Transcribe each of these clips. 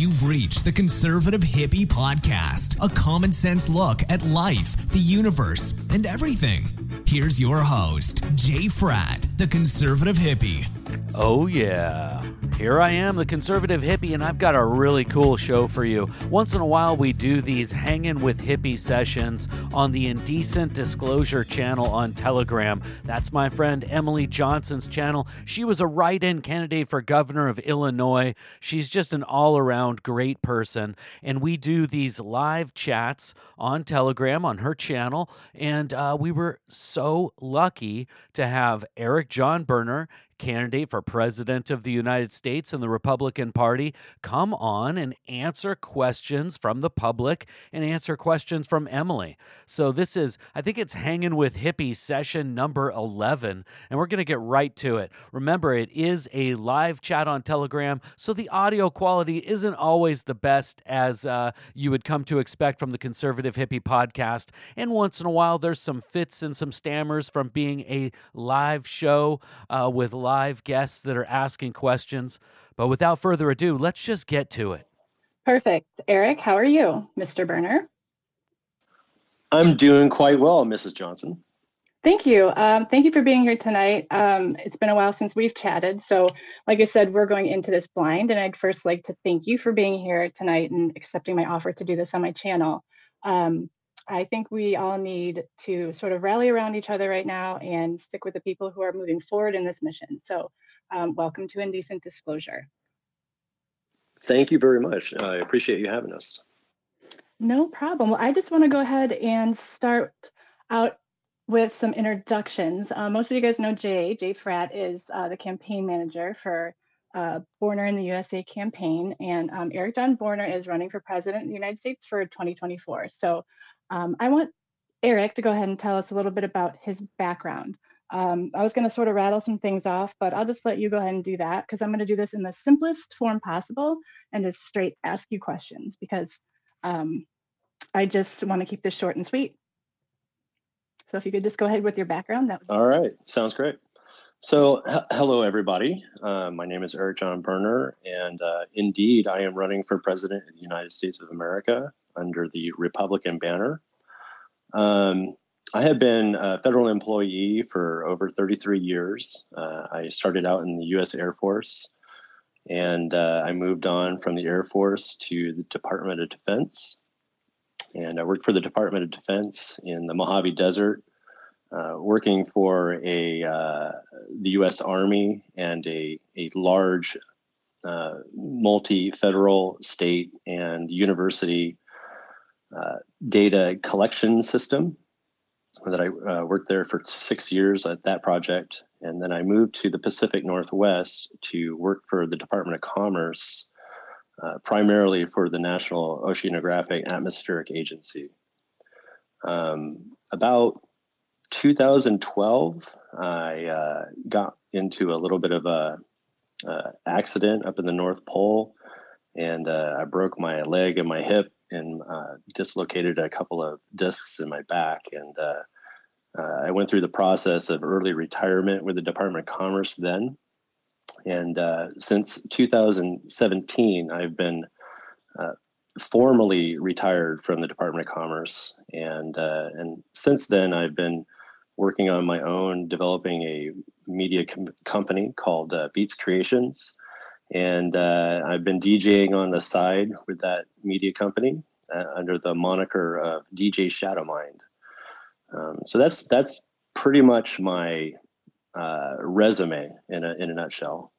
You've reached the Conservative Hippie Podcast, a common sense look at life, the universe, and everything. Here's your host, Jay Fratt, the Conservative Hippie. Oh, yeah. Here I am, the conservative hippie, and I've got a really cool show for you. Once in a while, we do these hanging with hippie sessions on the Indecent Disclosure channel on Telegram. That's my friend Emily Johnson's channel. She was a write in candidate for governor of Illinois. She's just an all around great person. And we do these live chats on Telegram on her channel. And uh, we were so lucky to have Eric John Berner candidate for president of the United States in the Republican Party, come on and answer questions from the public and answer questions from Emily. So, this is, I think it's Hanging with Hippie session number 11, and we're going to get right to it. Remember, it is a live chat on Telegram, so the audio quality isn't always the best as uh, you would come to expect from the Conservative Hippie podcast. And once in a while, there's some fits and some stammers from being a live show uh, with live live guests that are asking questions. But without further ado, let's just get to it. Perfect. Eric, how are you, Mr. Berner? I'm doing quite well, Mrs. Johnson. Thank you. Um, thank you for being here tonight. Um, it's been a while since we've chatted. So, like I said, we're going into this blind, and I'd first like to thank you for being here tonight and accepting my offer to do this on my channel. Um, I think we all need to sort of rally around each other right now and stick with the people who are moving forward in this mission. So, um, welcome to Indecent Disclosure. Thank you very much. I appreciate you having us. No problem. Well, I just want to go ahead and start out with some introductions. Uh, most of you guys know Jay. Jay Fratt is uh, the campaign manager for uh, Borner in the USA campaign, and um, Eric John Berner is running for president of the United States for 2024. So um, I want Eric to go ahead and tell us a little bit about his background. Um, I was going to sort of rattle some things off, but I'll just let you go ahead and do that because I'm going to do this in the simplest form possible and just straight ask you questions because um, I just want to keep this short and sweet. So if you could just go ahead with your background, that would All right, sounds great. So, h- hello, everybody. Uh, my name is Eric John Berner, and uh, indeed, I am running for president of the United States of America under the Republican banner. Um, I have been a federal employee for over 33 years. Uh, I started out in the U.S. Air Force, and uh, I moved on from the Air Force to the Department of Defense. And I worked for the Department of Defense in the Mojave Desert, uh, working for a uh, the U.S. Army and a a large uh, multi-federal state and university uh, data collection system that I uh, worked there for six years at that project. And then I moved to the Pacific Northwest to work for the Department of Commerce, uh, primarily for the National Oceanographic Atmospheric Agency. Um, about 2012, I uh, got into a little bit of a uh, accident up in the North Pole, and uh, I broke my leg and my hip and uh, dislocated a couple of discs in my back. And uh, uh, I went through the process of early retirement with the Department of Commerce then. And uh, since 2017, I've been uh, formally retired from the Department of Commerce. And, uh, and since then, I've been working on my own, developing a media com- company called Beats Creations and uh, I've been DJing on the side with that media company uh, under the moniker of DJ Shadowmind. Um, so that's that's pretty much my uh, resume in a in a nutshell.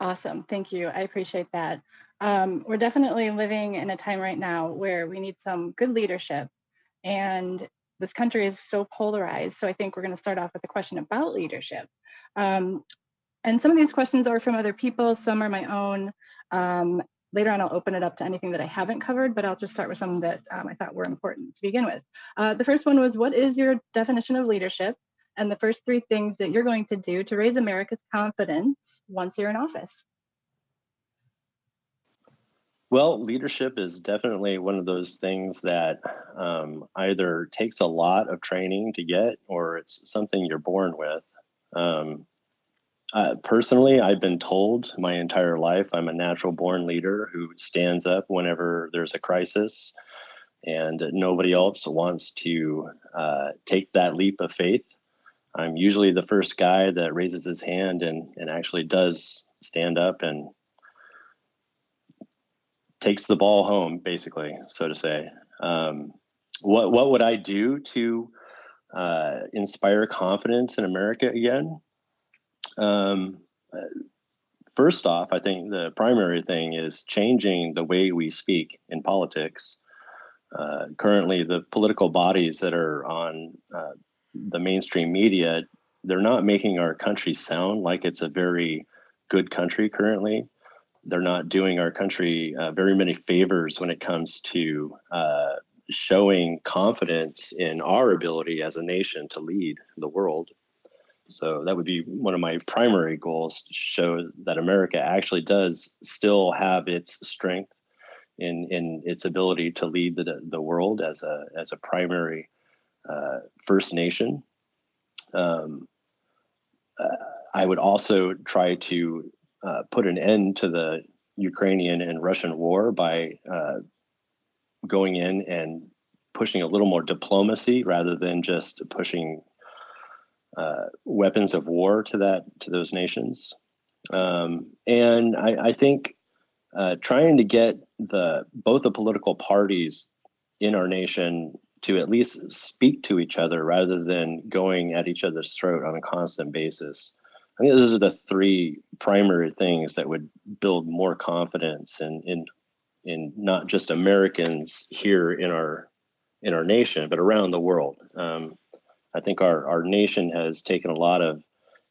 Awesome, thank you. I appreciate that. Um, we're definitely living in a time right now where we need some good leadership, and this country is so polarized. So I think we're going to start off with a question about leadership. Um, and some of these questions are from other people, some are my own. Um, later on, I'll open it up to anything that I haven't covered, but I'll just start with some that um, I thought were important to begin with. Uh, the first one was What is your definition of leadership? And the first three things that you're going to do to raise America's confidence once you're in office. Well, leadership is definitely one of those things that um, either takes a lot of training to get or it's something you're born with. Um, uh, personally, I've been told my entire life I'm a natural born leader who stands up whenever there's a crisis, and nobody else wants to uh, take that leap of faith. I'm usually the first guy that raises his hand and, and actually does stand up and takes the ball home, basically, so to say. Um, what what would I do to uh, inspire confidence in America again? Um, first off, I think the primary thing is changing the way we speak in politics. Uh, currently, the political bodies that are on uh, the mainstream media, they're not making our country sound like it's a very good country currently. They're not doing our country uh, very many favors when it comes to uh, showing confidence in our ability as a nation to lead the world. So that would be one of my primary goals to show that America actually does still have its strength in in its ability to lead the the world as a as a primary uh, First Nation. Um, uh, I would also try to uh, put an end to the Ukrainian and Russian war by uh, going in and pushing a little more diplomacy rather than just pushing uh, weapons of war to that to those nations. Um, and I, I think uh, trying to get the both the political parties in our nation to at least speak to each other rather than going at each other's throat on a constant basis. I think those are the three primary things that would build more confidence in in in not just Americans here in our in our nation, but around the world. Um, I think our our nation has taken a lot of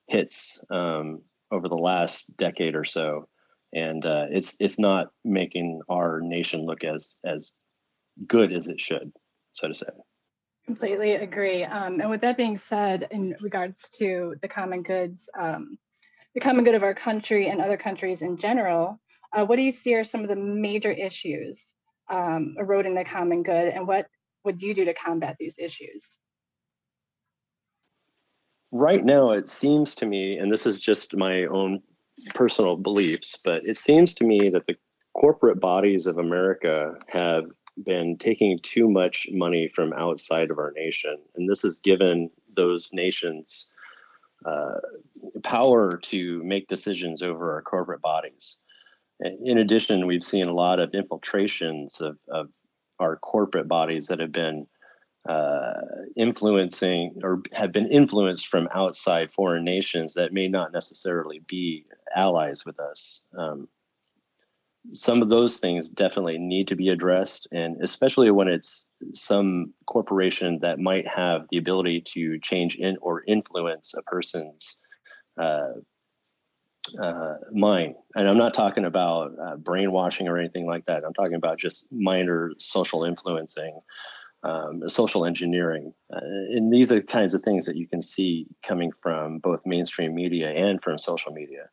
hits um, over the last decade or so, and uh, it's it's not making our nation look as as good as it should, so to say. Completely agree. Um, and with that being said, in regards to the common goods, um, the common good of our country and other countries in general, uh, what do you see are some of the major issues um, eroding the common good, and what would you do to combat these issues? Right now, it seems to me, and this is just my own personal beliefs, but it seems to me that the corporate bodies of America have been taking too much money from outside of our nation. And this has given those nations uh, power to make decisions over our corporate bodies. In addition, we've seen a lot of infiltrations of, of our corporate bodies that have been uh, influencing or have been influenced from outside foreign nations that may not necessarily be allies with us. Um, some of those things definitely need to be addressed, and especially when it's some corporation that might have the ability to change in or influence a person's uh, uh, mind. And I'm not talking about uh, brainwashing or anything like that. I'm talking about just minor social influencing, um, social engineering. Uh, and these are the kinds of things that you can see coming from both mainstream media and from social media.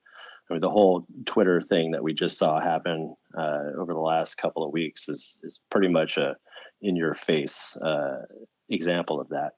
I mean, the whole Twitter thing that we just saw happen uh, over the last couple of weeks is is pretty much a in your face uh, example of that.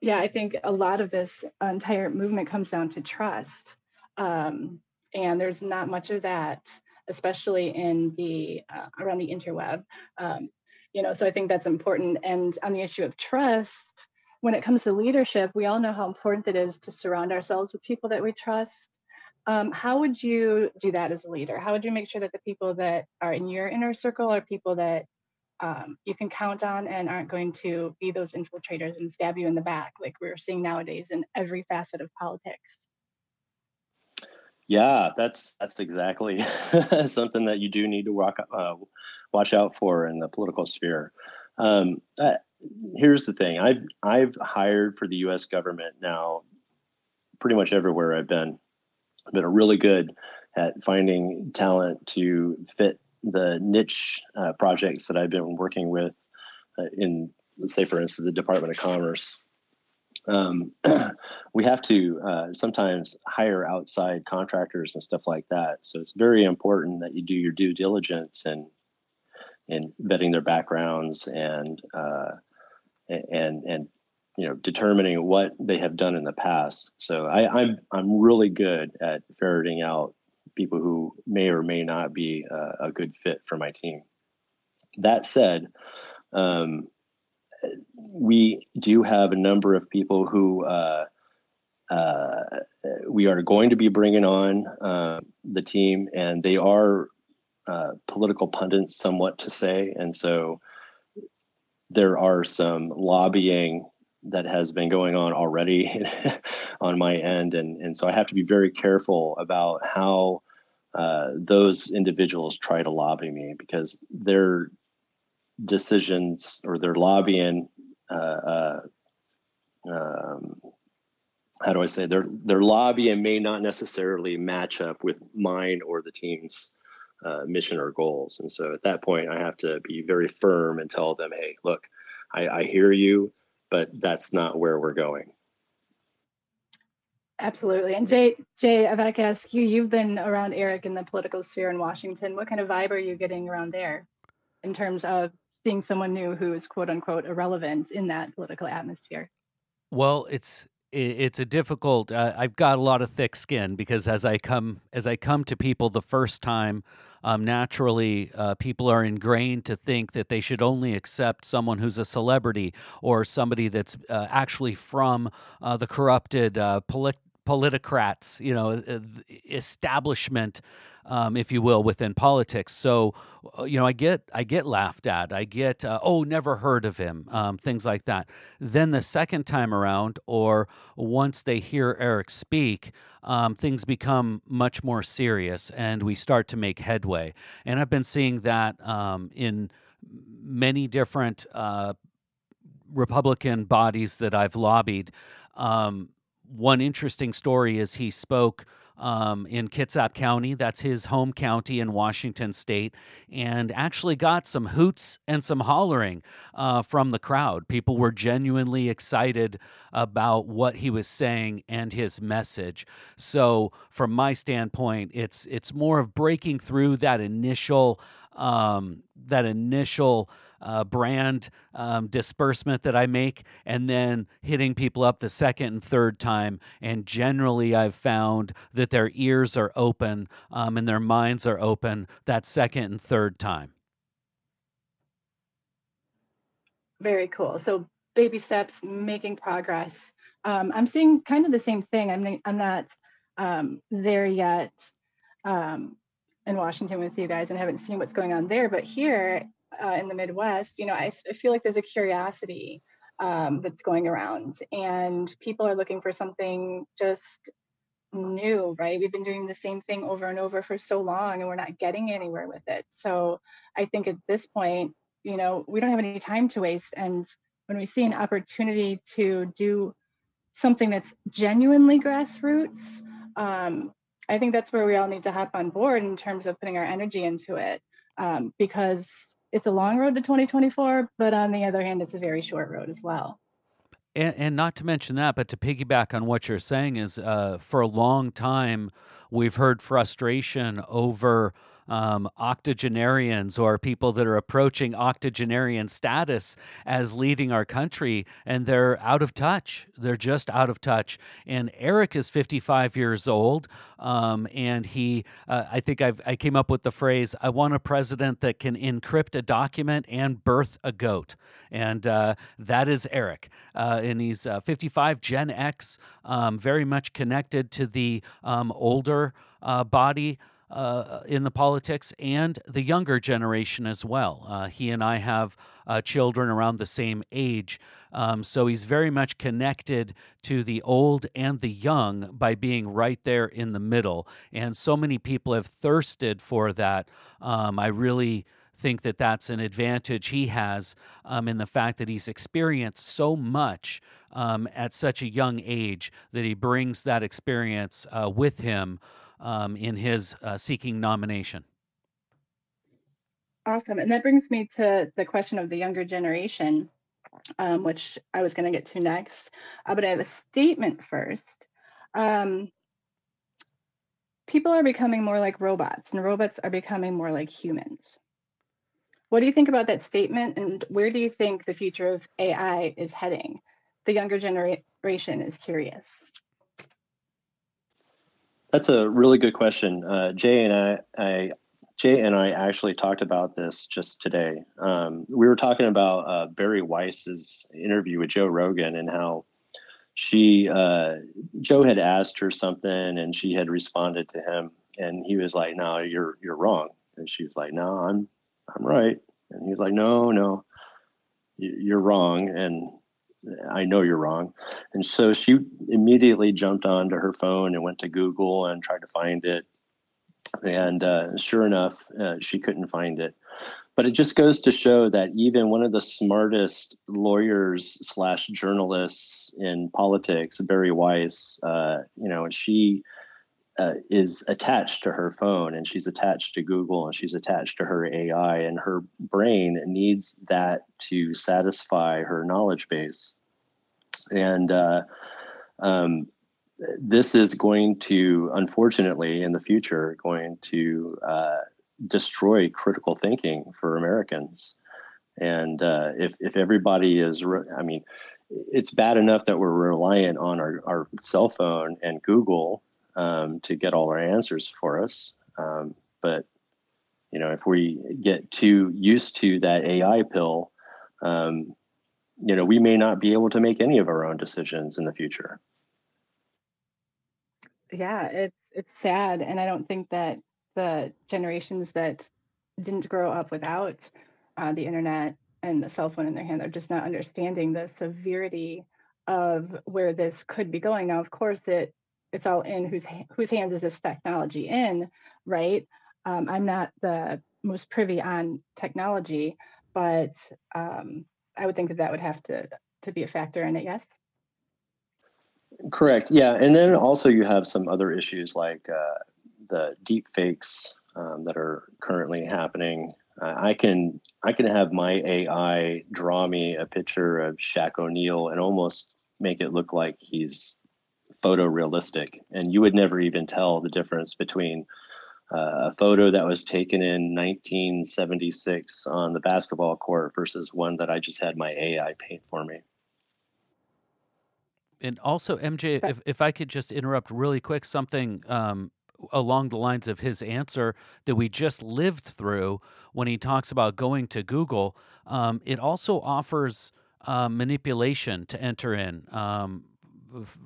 Yeah, I think a lot of this entire movement comes down to trust. Um, and there's not much of that, especially in the uh, around the interweb. Um, you know, so I think that's important. And on the issue of trust, when it comes to leadership, we all know how important it is to surround ourselves with people that we trust. Um, how would you do that as a leader? How would you make sure that the people that are in your inner circle are people that um, you can count on and aren't going to be those infiltrators and stab you in the back like we're seeing nowadays in every facet of politics? Yeah, that's that's exactly something that you do need to walk, uh, watch out for in the political sphere. Um, uh, here's the thing: I've I've hired for the U.S. government now, pretty much everywhere I've been. I've been really good at finding talent to fit the niche uh, projects that I've been working with uh, in, say, for instance, the Department of Commerce um, we have to uh, sometimes hire outside contractors and stuff like that. So it's very important that you do your due diligence and in vetting their backgrounds and uh, and and you know determining what they have done in the past. So I, I'm I'm really good at ferreting out people who may or may not be a, a good fit for my team. That said, um, we do have a number of people who uh, uh, we are going to be bringing on uh, the team, and they are uh, political pundits, somewhat to say, and so there are some lobbying that has been going on already on my end, and and so I have to be very careful about how uh, those individuals try to lobby me because their decisions or their lobbying uh, uh, um, how do I say their their lobbying may not necessarily match up with mine or the team's uh, mission or goals. And so at that point, I have to be very firm and tell them, "Hey, look, I, I hear you, but that's not where we're going." Absolutely. And Jay, Jay, I've got to ask you. You've been around Eric in the political sphere in Washington. What kind of vibe are you getting around there, in terms of seeing someone new who is quote unquote irrelevant in that political atmosphere? Well, it's it's a difficult uh, i've got a lot of thick skin because as i come as i come to people the first time um, naturally uh, people are ingrained to think that they should only accept someone who's a celebrity or somebody that's uh, actually from uh, the corrupted uh, polit- politicrats you know establishment um, if you will, within politics. So, uh, you know, I get I get laughed at. I get uh, oh, never heard of him, um, things like that. Then the second time around, or once they hear Eric speak, um, things become much more serious, and we start to make headway. And I've been seeing that um, in many different uh, Republican bodies that I've lobbied. Um, one interesting story is he spoke um, in Kitsap County. That's his home county in Washington state, and actually got some hoots and some hollering uh, from the crowd. People were genuinely excited about what he was saying and his message. So, from my standpoint, it's it's more of breaking through that initial um, that initial uh, brand um, disbursement that I make, and then hitting people up the second and third time. And generally, I've found that their ears are open um, and their minds are open that second and third time. Very cool. So baby steps, making progress. Um, I'm seeing kind of the same thing. I'm I'm not um, there yet um, in Washington with you guys and haven't seen what's going on there, but here uh, in the Midwest, you know, I, I, feel like there's a curiosity um, that's going around, and people are looking for something just new, right? We've been doing the same thing over and over for so long, and we're not getting anywhere with it. So I think at this point, you know, we don't have any time to waste, and when we see an opportunity to do something that's genuinely grassroots, um, I think that's where we all need to hop on board in terms of putting our energy into it. Um, because it's a long road to 2024, but on the other hand, it's a very short road as well. And, and not to mention that, but to piggyback on what you're saying is, uh, for a long time, we've heard frustration over um, octogenarians or people that are approaching octogenarian status as leading our country, and they're out of touch. They're just out of touch. And Eric is 55 years old, um, and he, uh, I think I've, I came up with the phrase, I want a president that can encrypt a document and birth a goat. And uh, that is Eric. Uh, and he's uh, 55, Gen X, um, very much connected to the um, older uh, body uh, in the politics and the younger generation as well. Uh, he and I have uh, children around the same age, um, so he's very much connected to the old and the young by being right there in the middle. And so many people have thirsted for that. Um, I really think that that's an advantage he has um, in the fact that he's experienced so much um, at such a young age that he brings that experience uh, with him um, in his uh, seeking nomination. Awesome. And that brings me to the question of the younger generation, um, which I was going to get to next. Uh, but I have a statement first. Um, people are becoming more like robots, and robots are becoming more like humans. What do you think about that statement, and where do you think the future of AI is heading? the younger generation is curious? That's a really good question. Uh, Jay and I, I, Jay and I actually talked about this just today. Um, we were talking about uh, Bari Weiss's interview with Joe Rogan and how she, uh, Joe had asked her something and she had responded to him, and he was like, "No, you're you're wrong," and she was like, "No, I'm I'm right," and he was like, "No, no, you're wrong," and I know you're wrong. And so she immediately jumped onto her phone and went to Google and tried to find it. And uh, sure enough, uh, she couldn't find it. But it just goes to show that even one of the smartest lawyers slash journalists in politics, Bari Weiss, uh, you know, she uh, is attached to her phone and she's attached to Google and she's attached to her AI, and her brain needs that to satisfy her knowledge base. And uh, um, this is going to, unfortunately, in the future, going to uh, destroy critical thinking for Americans. And uh, if if everybody is, re- I mean, it's bad enough that we're reliant on our, our cell phone and Google um, to get all our answers for us. Um, but you know, if we get too used to that AI pill, um, you know, we may not be able to make any of our own decisions in the future. Yeah, it's it's sad, and I don't think that the generations that didn't grow up without uh, the internet and the cell phone in their hand are just not understanding the severity of where this could be going. Now, of course, it it's all in whose whose hands is this technology in, right? Um, I'm not the most privy on technology, but um, I would think that that would have to to be a factor in it. Yes. Correct. Yeah, and then also you have some other issues like uh, the deep fakes um, that are currently happening. Uh, I can I can have my AI draw me a picture of Shaq O'Neal and almost make it look like he's photorealistic, and you would never even tell the difference between uh, a photo that was taken in 1976 on the basketball court versus one that I just had my AI paint for me. And also, MJ, if, if I could just interrupt really quick, something um, along the lines of his answer that we just lived through when he talks about going to Google, um, it also offers uh, manipulation to enter in. Um,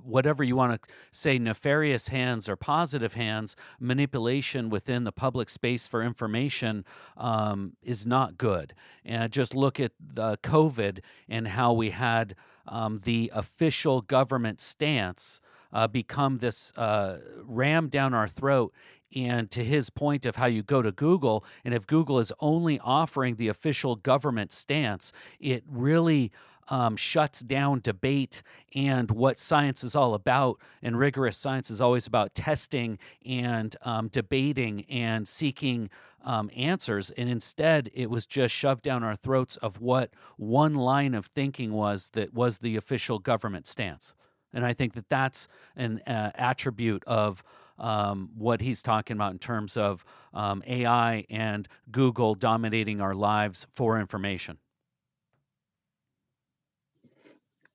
whatever you want to say, nefarious hands or positive hands, manipulation within the public space for information um, is not good. And just look at the COVID and how we had um, the official government stance uh, become this uh, ram down our throat and to his point of how you go to Google, and if Google is only offering the official government stance, it really um, shuts down debate and what science is all about. And rigorous science is always about testing and um, debating and seeking um, answers. And instead, it was just shoved down our throats of what one line of thinking was that was the official government stance. And I think that that's an uh, attribute of um, what he's talking about in terms of um, AI and Google dominating our lives for information.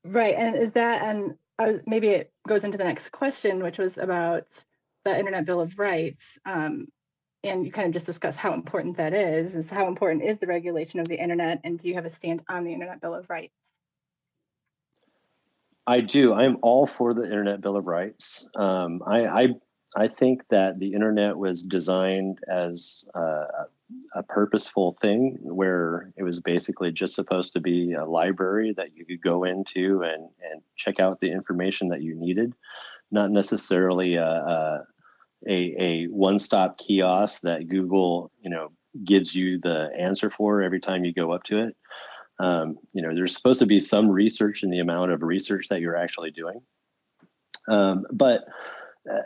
Right. And is that, and I was, maybe it goes into the next question, which was about the Internet Bill of Rights. Um, and you kind of just discussed how important that is. Is how important is the regulation of the internet, and do you have a stand on the Internet Bill of Rights? I do. I'm all for the Internet Bill of Rights. Um, I, I I think that the internet was designed as uh, a purposeful thing where it was basically just supposed to be a library that you could go into and, and check out the information that you needed, not necessarily a, a, a one-stop kiosk that Google, you know, gives you the answer for every time you go up to it. Um, you know, there's supposed to be some research in the amount of research that you're actually doing. Um, but uh,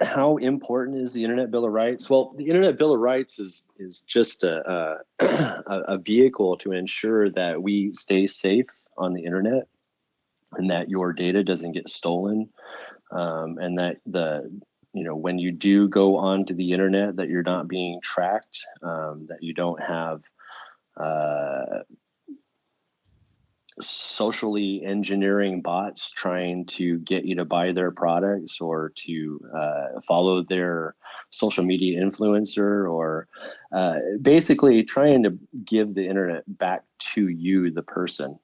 how important is the Internet Bill of Rights? Well, the Internet Bill of Rights is is just a, a, a vehicle to ensure that we stay safe on the internet and that your data doesn't get stolen, um, and that the you know when you do go onto the internet that you're not being tracked, um, that you don't have uh, socially engineering bots trying to get you to buy their products or to uh, follow their social media influencer or uh, basically trying to give the internet back to you the person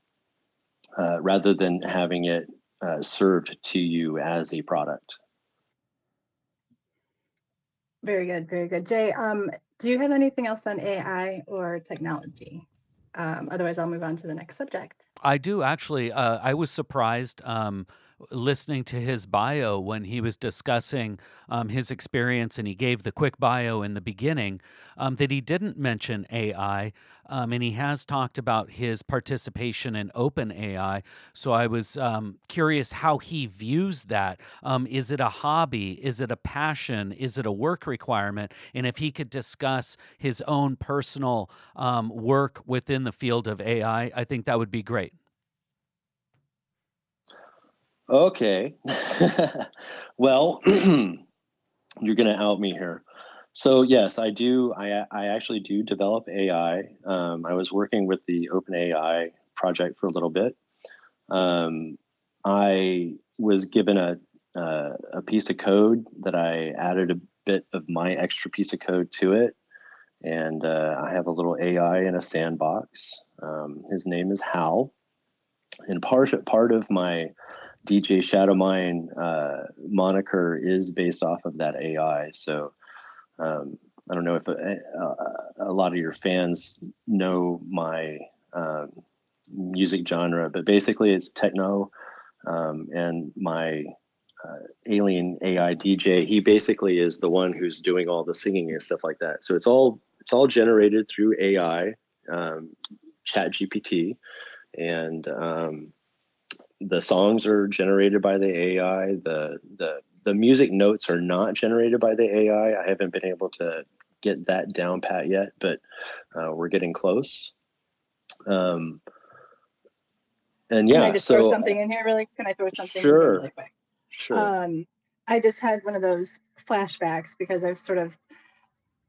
uh, rather than having it uh, served to you as a product. Very good very good. Jay um, do you have anything else on ai or technology um, otherwise, I'll move on to the next subject. I do actually. Uh, I was surprised um, listening to his bio when he was discussing um, his experience, and he gave the quick bio in the beginning um, that he didn't mention AI, um, and he has talked about his participation in Open AI. So I was um, curious how he views that. Um, is it a hobby? Is it a passion? Is it a work requirement? And if he could discuss his own personal um, work within the field of AI, I think that would be great. Okay. well, you're going to out me here. So yes, I do. I I actually do develop AI. Um, I was working with the OpenAI project for a little bit. Um, I was given a uh, a piece of code that I added a bit of my extra piece of code to it, and uh, I have a little AI in a sandbox. Um, his name is Hal, and part part of my DJ Shadowmind uh, moniker is based off of that AI. So um, I don't know if a, uh, a, a, lot of your fans know my um, music genre, but basically it's techno. Um, and my uh, alien AI DJ, he basically is the one who's doing all the singing and stuff like that. So it's all it's all generated through AI, um, Chat GPT, and um, the songs are generated by the AI. The the the music notes are not generated by the AI. I haven't been able to get that down pat yet, but uh, we're getting close. Um, and yeah, can I just so, throw something in here really? Can I throw something sure, in here really quick? Sure. Um, I just had one of those flashbacks because I've sort of,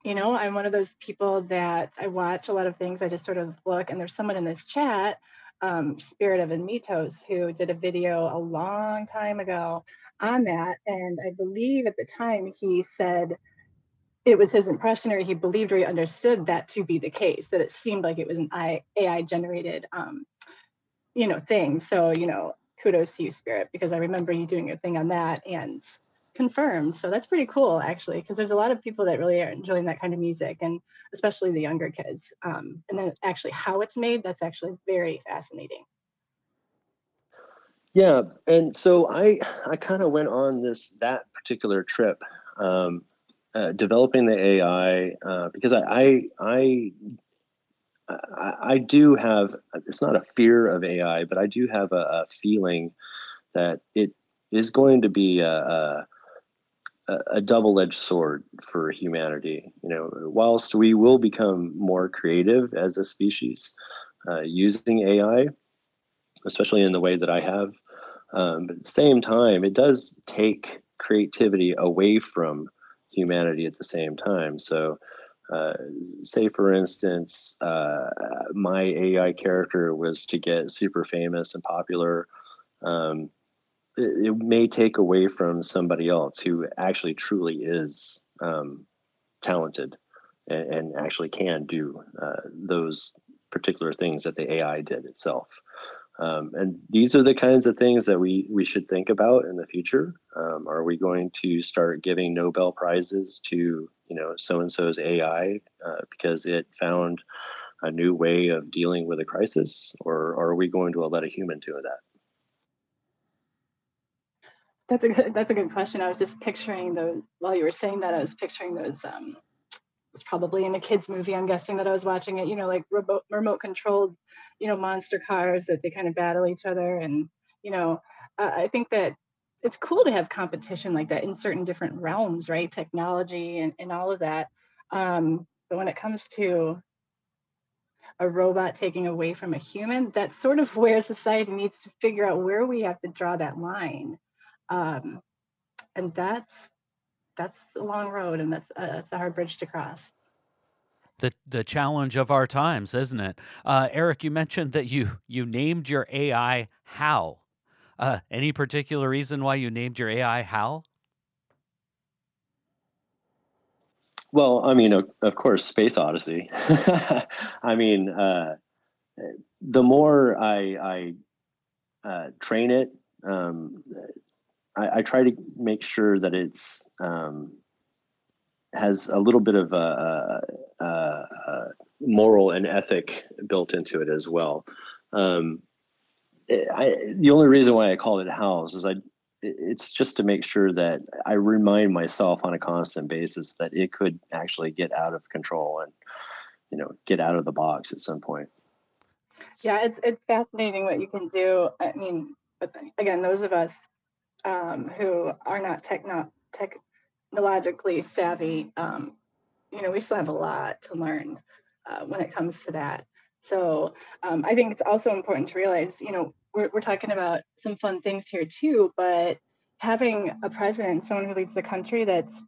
you know, I'm one of those people that I watch a lot of things. I just sort of look, and there's someone in this chat um, Spirit of Mitos, who did a video a long time ago on that. And I believe at the time he said it was his impression or he believed or he understood that to be the case, that it seemed like it was an AI generated, um, you know, thing. So, you know, kudos to you, Spirit, because I remember you doing a thing on that. And confirmed. So that's pretty cool, actually, because there's a lot of people that really are enjoying that kind of music, and especially the younger kids. Um, and then actually how it's made, that's actually very fascinating. Yeah, and so I I kind of went on this that particular trip, um, uh, developing the AI uh, because I I, I I do have it's not a fear of AI, but I do have a, a feeling that it is going to be a, a, a double-edged sword for humanity. You know, whilst we will become more creative as a species uh, using AI, especially in the way that I have, um, but at the same time, it does take creativity away from humanity at the same time. So, uh, say for instance, uh, my AI character was to get super famous and popular. Um, it, may take away from somebody else who actually truly is um, talented and, and, actually can do uh, those particular things that the AI did itself. Um, and these are the kinds of things that we we should think about in the future. Um, are we going to start giving Nobel prizes to you know so and so's AI uh, because it found a new way of dealing with a crisis, or, are we going to let a human do that? That's a good, that's a good question. I was just picturing those while you were saying that. I was picturing those. Um, it's probably in a kids movie. I'm guessing that I was watching it. You know, like remote remote controlled, you know, monster cars that they kind of battle each other, and you know, uh, I think that it's cool to have competition like that in certain different realms, right? Technology and, and all of that. Um, but when it comes to a robot taking away from a human, that's sort of where society needs to figure out where we have to draw that line um, and that's that's a long road and that's uh, that's a hard bridge to cross the the challenge of our times, isn't it? Uh, Eric, you mentioned that you you named your AI Hal. Uh, any particular reason why you named your AI Hal? Well, I mean, of, of course, Space Odyssey. I mean, uh, the more I, I uh, train it, um, I, I, try to make sure that it's um, has a little bit of a, a, a, moral and ethic built into it as well. Um, I, the only reason why I called it House is I it's just to make sure that I remind myself on a constant basis that it could actually get out of control and you know get out of the box at some point. Yeah, it's it's fascinating what you can do. I mean, but again, those of us um, who are not techno technologically savvy, um, you know, we still have a lot to learn uh, when it comes to that. So um, I think it's also important to realize, you know, we're, we're talking about some fun things here too, but having a president, someone who leads the country that's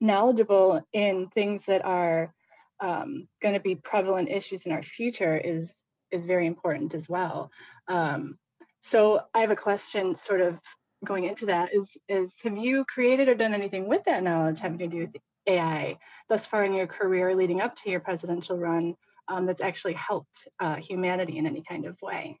knowledgeable in things that are um, going to be prevalent issues in our future is is very important as well. Um, so I have a question, sort of going into that. Is is have you created or done anything with that knowledge having to do with AI thus far in your career, leading up to your presidential run, um, that's actually helped uh, humanity in any kind of way?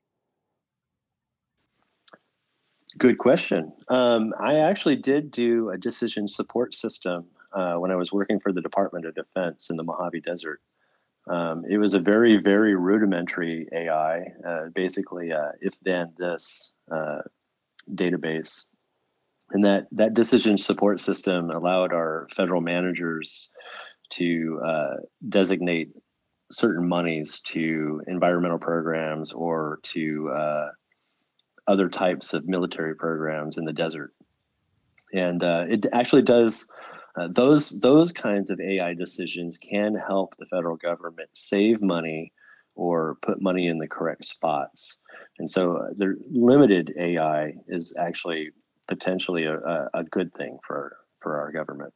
Good question. Um, I actually did do a decision support system uh, when I was working for the Department of Defense in the Mojave Desert. Um, it was a very, very rudimentary AI, uh, basically if then this uh, database. And that, that decision support system allowed our federal managers to uh, designate certain monies to environmental programs or to uh, other types of military programs in the desert. And uh, it actually does uh, those those kinds of AI decisions can help the federal government save money or put money in the correct spots. And so uh, the limited AI is actually potentially a, a good thing for for our government.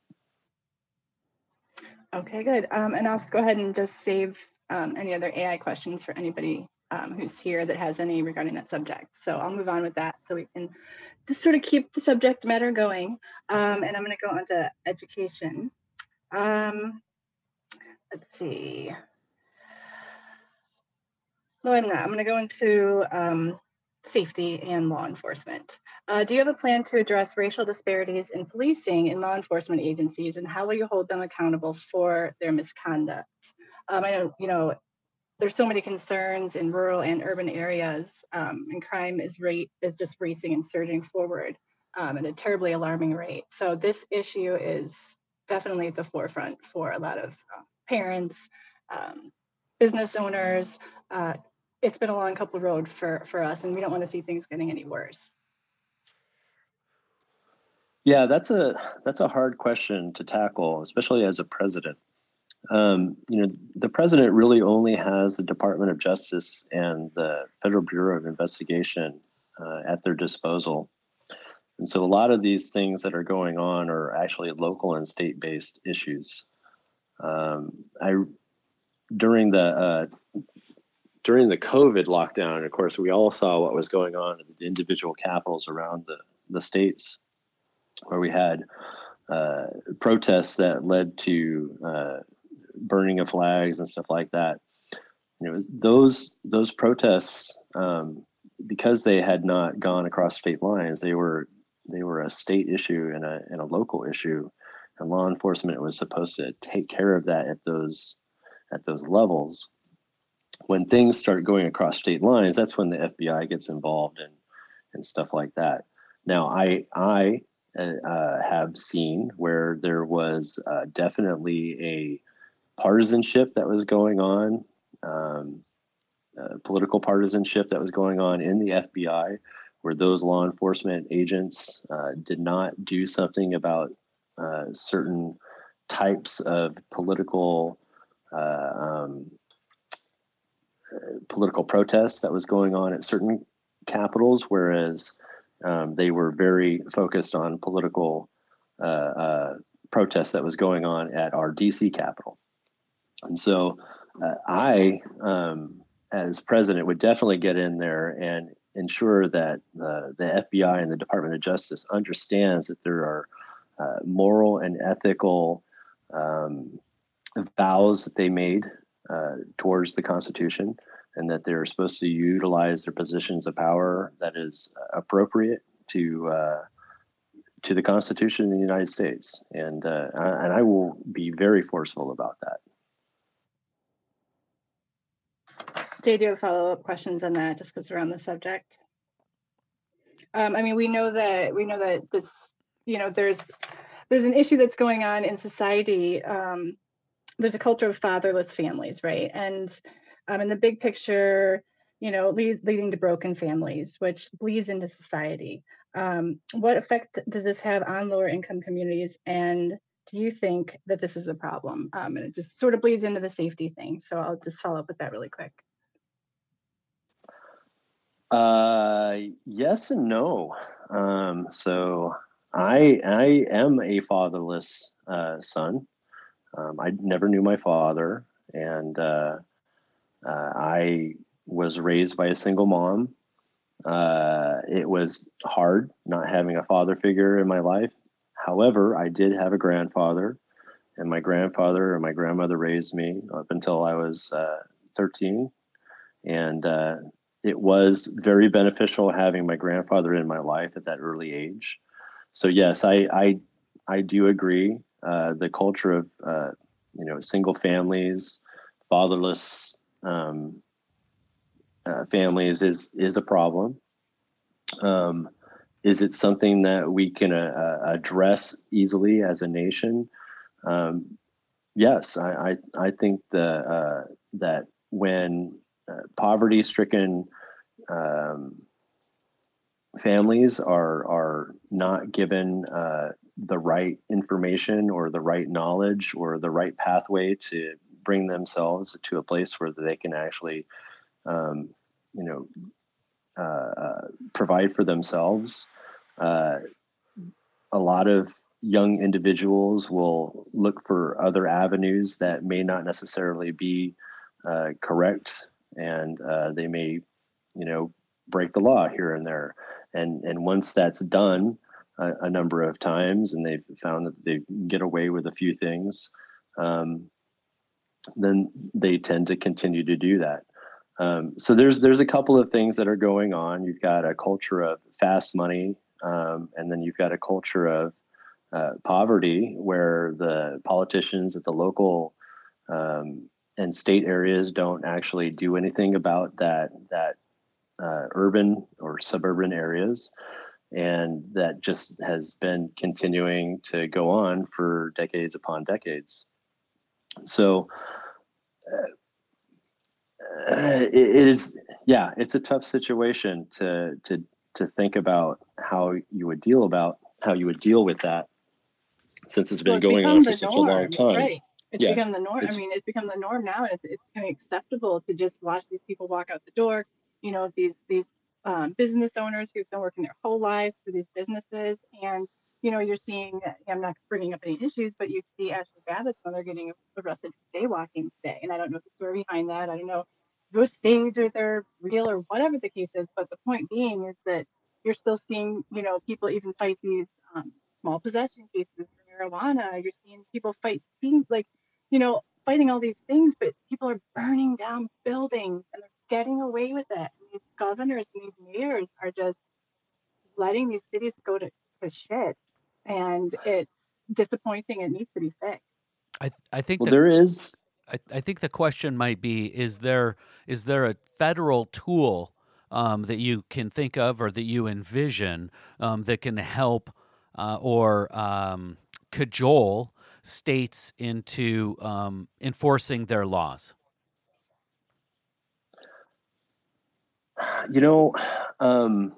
Okay, good. Um, and I'll go ahead and just save um, any other AI questions for anybody um, who's here that has any regarding that subject. So I'll move on with that so we can just sort of keep the subject matter going. Um, and I'm going to go on to education. Um, let's see. No, I'm not. I'm going to go into um, safety and law enforcement. Uh, do you have a plan to address racial disparities in policing in law enforcement agencies, and how will you hold them accountable for their misconduct? Um, I know, you know, there's so many concerns in rural and urban areas, um, and crime is rate is just racing and surging forward um, at a terribly alarming rate. So this issue is definitely at the forefront for a lot of uh, parents, um, business owners. Uh, it's been a long couple of road for for us, and we don't want to see things getting any worse. Yeah, that's a that's a hard question to tackle, especially as a president um, you know, the president really only has the Department of Justice and the Federal Bureau of Investigation uh, at their disposal. And so a lot of these things that are going on are actually local and state based issues. Um, I during the uh, during the COVID lockdown, and of course, we all saw what was going on in the individual capitals around the, the states, where we had uh, protests that led to uh, burning of flags and stuff like that. You know, those those protests, um, because they had not gone across state lines, they were they were a state issue and a and a local issue, and law enforcement was supposed to take care of that at those at those levels. When things start going across state lines, that's when the FBI gets involved and and stuff like that. Now, I I uh, have seen where there was uh, definitely a partisanship that was going on, um, uh, political partisanship that was going on in the FBI, where those law enforcement agents uh, did not do something about uh, certain types of political uh, um, political protests that was going on at certain capitals, whereas um, they were very focused on political uh, uh, protests that was going on at our DC capital. And so uh, I, um, as president, would definitely get in there and ensure that uh, the FBI and the Department of Justice understands that there are uh, moral and ethical um, vows that they made uh, towards the Constitution, and that they're supposed to utilize their positions of power that is appropriate to uh, to the Constitution of the United States, and uh, and I will be very forceful about that. Do you have follow-up questions on that, just because we're on the subject? Um, I mean, we know that we know that this, you know, there's there's an issue that's going on in society. Um, there's a culture of fatherless families, right? And um, in the big picture, you know, lead, leading to broken families, which bleeds into society. Um, what effect does this have on lower income communities? And do you think that this is a problem? Um, and it just sort of bleeds into the safety thing. So I'll just follow up with that really quick. Uh, yes and no. Um, so I I am a fatherless uh, son. Um, I never knew my father, and uh, uh, I was raised by a single mom. Uh, it was hard not having a father figure in my life. However, I did have a grandfather, and my grandfather and my grandmother raised me up until I was uh, 13. And uh, it was very beneficial having my grandfather in my life at that early age. So yes, I I, I do agree. Uh, the culture of uh, you know single families, fatherless um, uh, families is is a problem. Um, is it something that we can uh, uh, address easily as a nation? Um, yes, I, I, I think the that when poverty stricken um, families are are not given uh, the right information or the right knowledge or the right pathway to bring themselves to a place where they can actually um, you know uh, provide for themselves uh, a lot of young individuals will look for other avenues that may not necessarily be uh, correct and uh, they may you know break the law here and there. And and once that's done a, number of times and they've found that they get away with a few things um, then they tend to continue to do that. Um, so there's there's a couple of things that are going on. You've got a culture of fast money um, and then you've got a culture of uh, poverty where the politicians at the local um, and state areas don't actually do anything about that that uh, urban or suburban areas and that just has been continuing to go on for decades upon decades so uh, it is yeah it's a tough situation to to to think about how you would deal about how you would deal with that since it's been well, it's going on for such norm, a long time. Right. It's yeah. become the norm. I mean, it's become the norm now, and it's it's becoming acceptable to just watch these people walk out the door. You know, these these um, business owners who've been working their whole lives for these businesses, and you know, you're seeing. I'm not bringing up any issues, but you see Ashli Babbitt's mother getting arrested for jaywalking today, and I don't know the story behind that. I don't know those staged or they're real or whatever the case is. But the point being is that you're still seeing, you know, people even fight these um, small possession cases for marijuana. You're seeing people fight speed, like, you know, fighting all these things, but people are burning down buildings and they're getting away with it. And these governors and these mayors are just letting these cities go to, to shit. And it's disappointing. It needs to be fixed. I, th- I think well, there is I, I think the question might be: Is there is there a federal tool um, that you can think of or that you envision um, that can help uh, or um, cajole states into um, enforcing their laws? You know, um,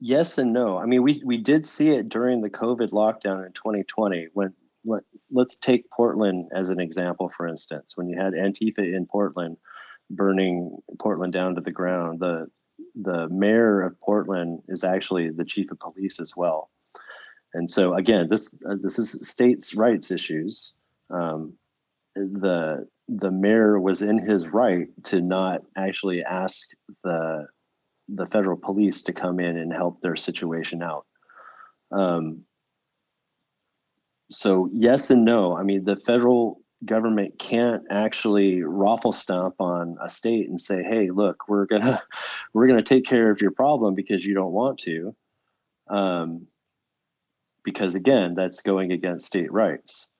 yes and no. I mean, we we did see it during the COVID lockdown in 2020 when let, let's take Portland as an example, for instance. When you had Antifa in Portland burning Portland down to the ground, the the mayor of Portland is actually the chief of police as well. And so again, this uh, this is states' rights issues. Um, the the mayor was in his right to not actually ask the the federal police to come in and help their situation out. Um, so yes and no. I mean, the federal government can't actually raffle stomp on a state and say, "Hey, look, we're gonna we're gonna take care of your problem because you don't want to," um, because again, that's going against state rights.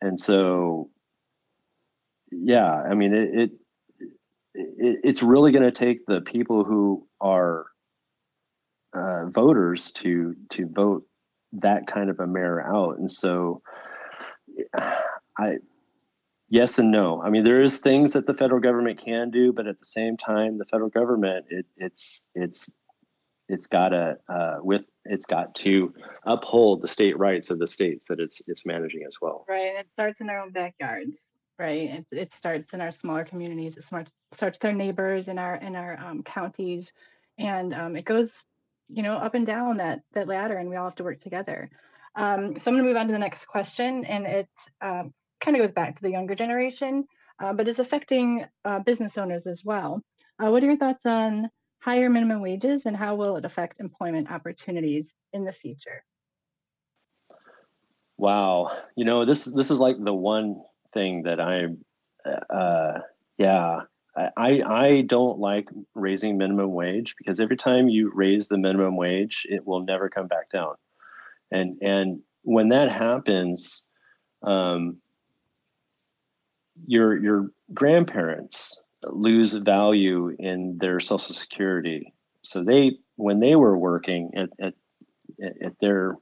And so, yeah, I mean, it, it, it it's really going to take the people who are uh, voters to to vote that kind of a mayor out. And so, I yes and no. I mean, there is things that the federal government can do, but at the same time, the federal government it, it's it's it's got to uh, with it's got to uphold the state rights of the states that it's it's managing as well. Right, and it starts in our own backyards. Right, it, it starts in our smaller communities. It starts starts with our neighbors in our in our um, counties, and um, it goes, you know, up and down that that ladder, and we all have to work together. Um, so I'm going to move on to the next question, and it um, kind of goes back to the younger generation, uh, but is affecting uh, business owners as well. Uh, what are your thoughts on higher minimum wages and how will it affect employment opportunities in the future? Wow, you know this this is like the one thing that I'm, uh, yeah, I I don't like raising minimum wage because every time you raise the minimum wage, it will never come back down, and and when that happens, um, your your grandparents lose value in their social security. So they, when they were working at at, at their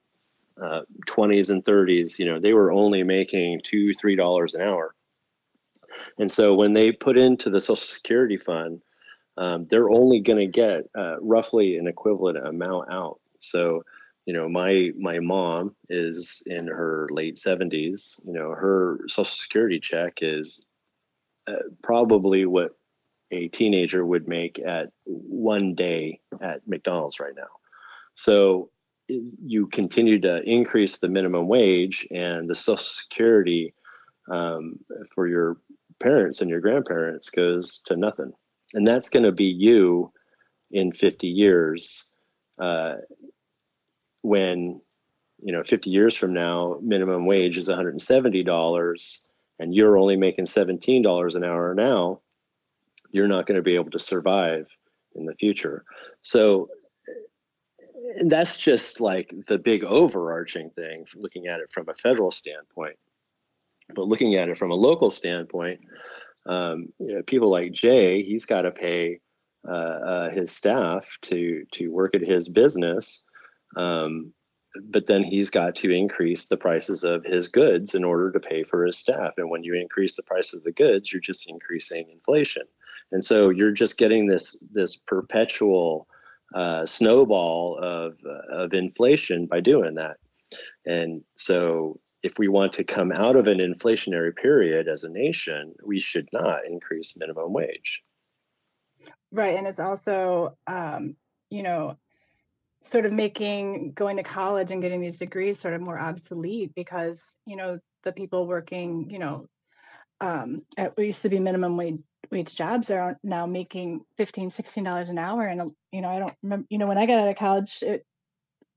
uh, 20s and 30s, you know, they were only making two, three dollars an hour. And so when they put into the Social Security fund, um, they're only going to get uh, roughly an equivalent amount out. So, you know, my my mom is in her late 70s. You know, her Social Security check is uh, probably what a teenager would make at one day at McDonald's right now. So you continue to increase the minimum wage and the Social Security um, for your parents and your grandparents goes to nothing. And that's going to be you in 50 years uh, when, you know, 50 years from now, minimum wage is $170 and you're only making $17 an hour now, you're not going to be able to survive in the future. So that's just like the big overarching thing, looking at it from a federal standpoint. But looking at it from a local standpoint, um, you know, people like Jay, he's got to pay uh, uh, his staff to to work at his business. Um, but then he's got to increase the prices of his goods in order to pay for his staff. And when you increase the price of the goods, you're just increasing inflation. And so you're just getting this this perpetual uh, snowball of uh, of inflation by doing that. And so if we want to come out of an inflationary period as a nation, we should not increase minimum wage. Right, and it's also um, you know sort of making going to college and getting these degrees sort of more obsolete because you know the people working you know um, at what used to be minimum wage wage jobs are now making 15 16 dollars an hour and you know i don't remember you know when i got out of college it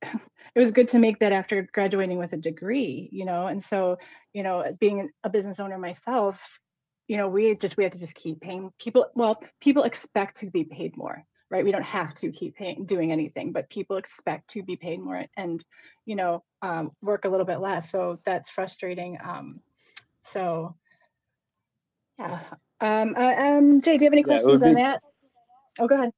it was good to make that after graduating with a degree you know and so you know being a business owner myself you know we just we have to just keep paying people well people expect to be paid more right? We don't have to keep paying doing anything but people expect to be paid more and you know um, work a little bit less so that's frustrating um, so yeah um, uh, um, Jay, do you have any questions yeah, on that? Oh, go ahead.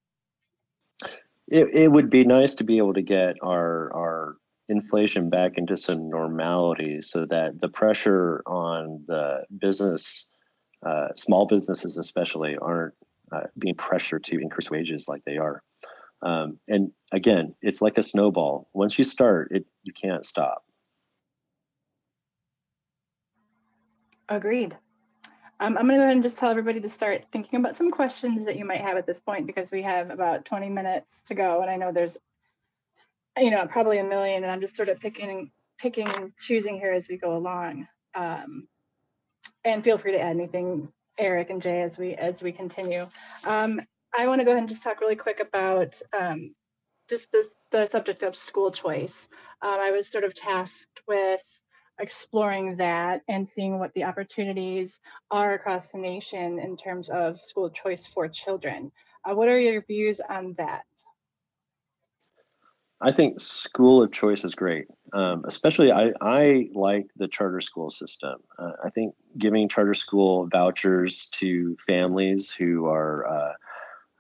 It, it would be nice to be able to get our our inflation back into some normality so that the pressure on the business, uh, small businesses especially, aren't uh, being pressured to increase wages like they are. Um, and again, it's like a snowball. Once you start, it you can't stop. Agreed. Um, I'm going to go ahead and just tell everybody to start thinking about some questions that you might have at this point because we have about 20 minutes to go, and I know there's, you know, probably a million, and I'm just sort of picking, picking, choosing here as we go along. Um, and feel free to add anything, Eric and Jay, as we as we continue. Um, I want to go ahead and just talk really quick about um, just the, the subject of school choice. Um, I was sort of tasked with exploring that and seeing what the opportunities are across the nation in terms of school choice for children. Uh, what are your views on that? I think school of choice is great. Um, especially, I, I like the charter school system. Uh, I think giving charter school vouchers to families who are uh,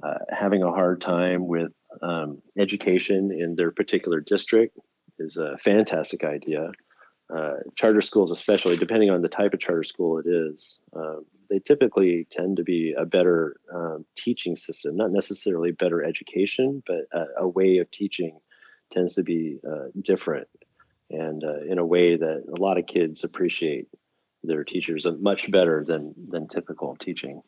uh, having a hard time with um, education in their particular district is a fantastic idea. Uh, charter schools, especially depending on the type of charter school it is, uh, they typically tend to be a better um, teaching system, not necessarily better education, but a, a way of teaching tends to be uh, different and uh, in a way that a lot of kids appreciate their teachers much better than than typical teaching.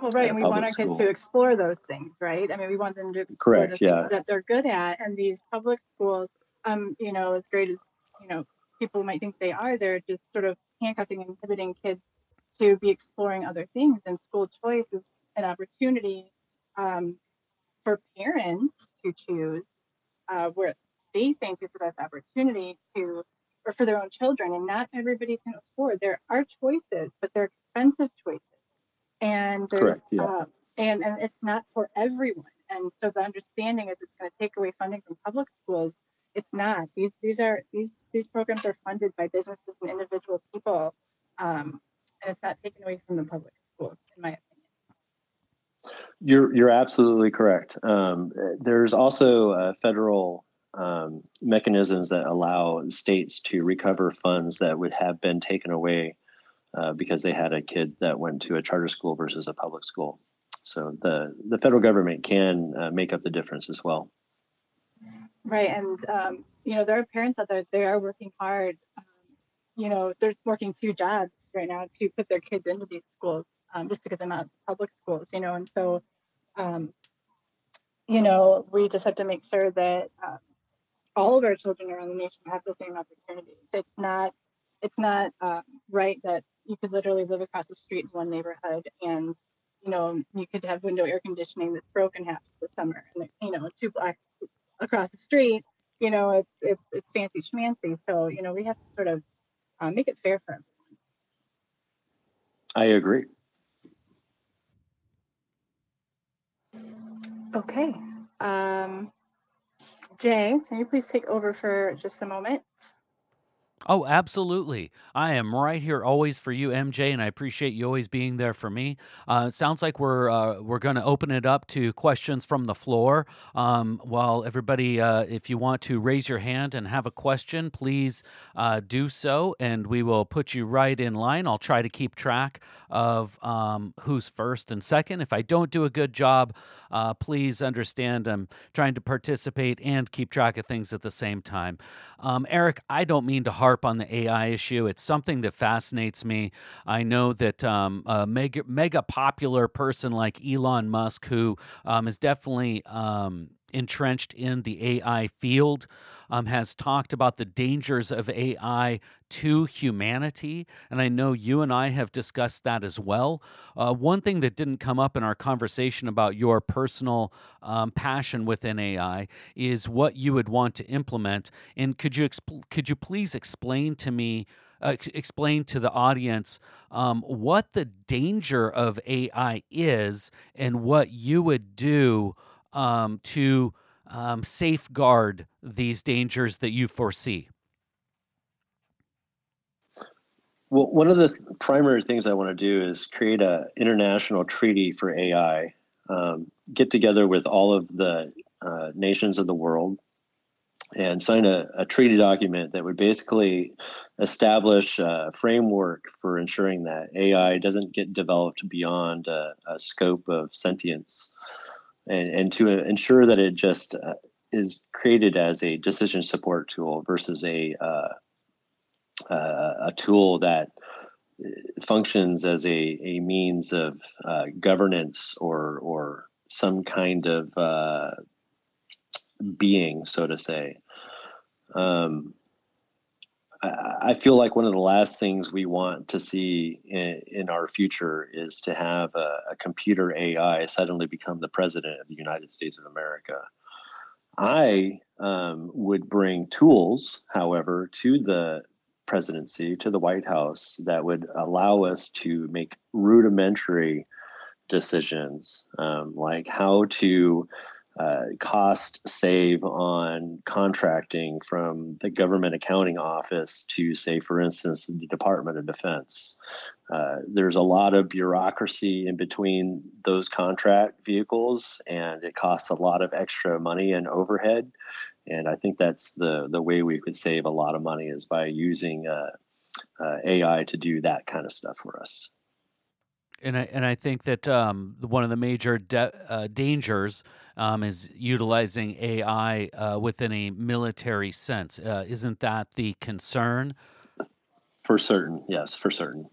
Well, right, and we want our school. kids to explore those things, right? I mean, we want them to explore correct, yeah, that they're good at, and these public schools, um, you know, as great as you know people might think they are, they're just sort of handcuffing and inhibiting kids to be exploring other things. And school choice is an opportunity um, for parents to choose uh, where they think is the best opportunity to, or for their own children. And not everybody can afford. There are choices, but they're expensive choices. And Correct, yeah. Uh, and and it's not for everyone. And so the understanding is it's going to take away funding from public schools it's not. These these are these these programs are funded by businesses and individual people, um, and it's not taken away from the public schools, in my opinion. You're you're absolutely correct. Um, there's also uh, federal um, mechanisms that allow states to recover funds that would have been taken away uh, because they had a kid that went to a charter school versus a public school. So the the federal government can uh, make up the difference as well. Right. And, um, you know, there are parents out there, they are working hard. Um, you know, they're working two jobs right now to put their kids into these schools um, just to get them out of public schools, you know. And so, um, you know, we just have to make sure that um, all of our children around the nation have the same opportunities. It's not, it's not um, right that you could literally live across the street in one neighborhood and you know, you could have window air conditioning that's broken half the summer, and you know, two blocks across the street, you know, it's it's it's fancy schmancy. So you know, we have to sort of uh, make it fair for everyone. I agree. Okay. Um, Jay, can you please take over for just a moment? Oh, absolutely. I am right here always for you, MJ, and I appreciate you always being there for me. Uh, sounds like we're uh, we're going to open it up to questions from the floor. Um, well, everybody, uh, if you want to raise your hand and have a question, please uh, do so, and we will put you right in line. I'll try to keep track of um, who's first and second. If I don't do a good job, uh, please understand I'm trying to participate and keep track of things at the same time. Um, Eric, I don't mean to harp on the AI issue. It's something that fascinates me. I know that um, a mega, mega popular person like Elon Musk, who um, is definitely um, entrenched in the AI field, um, has talked about the dangers of AI to humanity. And I know you and I have discussed that as well. Uh, one thing that didn't come up in our conversation about your personal um, passion within AI is what you would want to implement. And could you exp- could you please explain to me? Uh, explain to the audience um, what the danger of AI is and what you would do um, to um, safeguard these dangers that you foresee? Well, one of the primary things I want to do is create an international treaty for AI, um, get together with all of the uh, nations of the world, and sign a, a, treaty document that would basically establish a framework for ensuring that AI doesn't get developed beyond a, a scope of sentience and, and to ensure that it just uh, is created as a decision support tool versus a uh, uh, a tool that uh, functions as a, a means of uh, governance or or some kind of being, so to say. Um, I feel like one of the last things we want to see in, in our future is to have a, a, computer AI suddenly become the president of the United States of America. I um, would bring tools, however, to the presidency, to the White House, that would allow us to make rudimentary decisions, um, like how to uh, cost save on contracting from the government accounting office to, say, for instance, the Department of Defense. Uh, there's a lot of bureaucracy in between those contract vehicles, and it costs a lot of extra money and overhead. And I think that's the the way we could save a lot of money is by using uh, uh AI to do that kind of stuff for us and I and I think that um, one of the major de- uh, dangers um, is utilizing AI uh, within a military sense. Uh, isn't that the concern? For certain, yes, for certain.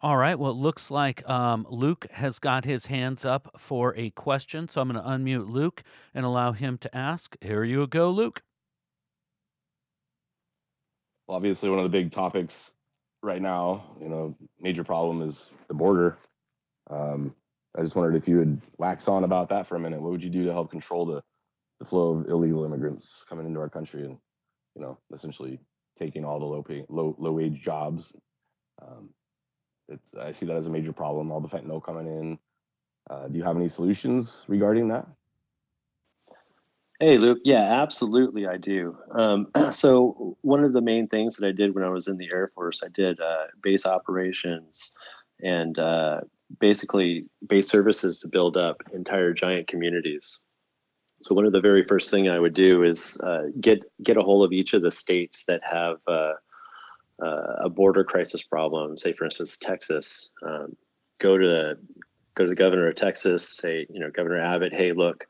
All right. Well, it looks like um, Luke has got his hands up for a question, so I'm going to unmute Luke and allow him to ask. Here you go, Luke. Well, obviously, one of the big topics right now, you know, major problem is the border. Um, I just wondered if you would wax on about that for a minute. What would you do to help control the, the flow of illegal immigrants coming into our country and, you know, essentially taking all the low pay, low low wage jobs? Um, it's I see that as a major problem. All the fentanyl coming in. Uh, do you have any solutions regarding that? Hey, Luke. Yeah, absolutely, I do. Um, so, one of the main things that I did when I was in the Air Force, I did uh, base operations and uh, basically base services to build up entire giant communities. So, one of the very first thing I would do is uh, get get a hold of each of the states that have uh, uh, a border crisis problem. Say, for instance, Texas. Um, go to the, go to the governor of Texas. Say, you know, Governor Abbott. Hey, look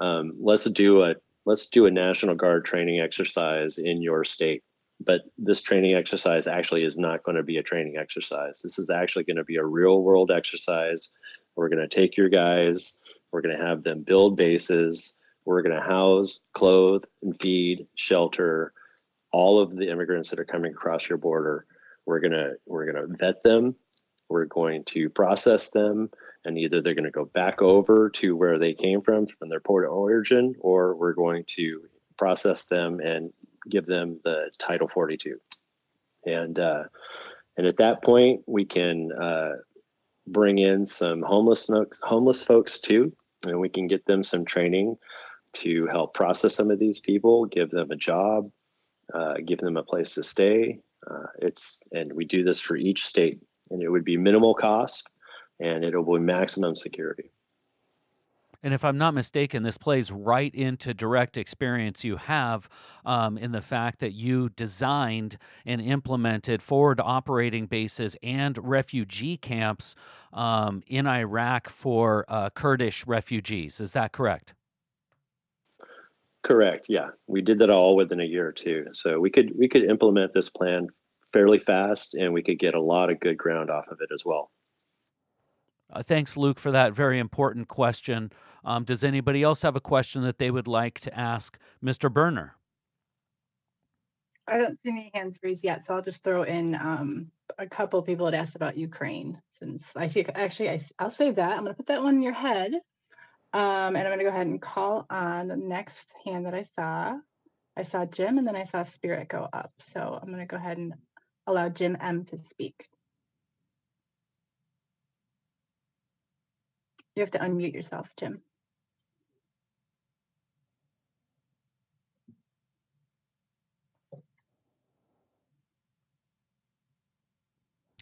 um, let's do a let's do a National Guard training exercise in your state. But this training exercise actually is not going to be a training exercise. This is actually going to be a real world exercise. We're going to take your guys. We're going to have them build bases. We're going to house, clothe, and feed, shelter all of the immigrants that are coming across your border. We're gonna we're gonna vet them. We're going to process them and either they're going to go back over to where they came from from their port of origin or we're going to process them and give them the title 42 and uh, and at that point we can uh, bring in some homeless homeless folks too and we can get them some training to help process some of these people give them a job uh, give them a place to stay. Uh, it's and we do this for each state and it would be minimal cost and it'll be maximum security. And if I'm not mistaken, this plays right into direct experience you have um, in the fact that you designed and implemented forward operating bases and refugee camps um, in Iraq for uh, Kurdish refugees. Is that correct? Correct. Yeah, we did that all within a year or two. So we could we could implement this plan fairly fast, and we could get a lot of good ground off of it as well. Uh, thanks, Luke, for that very important question. Um, does anybody else have a question that they would like to ask Mr. Berner? I don't see any hands raised yet, so I'll just throw in um, a couple people had asked about Ukraine. Since I see, actually, I, will save that. I'm going to put that one in your head, um, and I'm going to go ahead and call on the next hand that I saw. I saw Jim, and then I saw Spirit go up. So I'm going to go ahead and allow Jim M to speak. You have to unmute yourself, Jim.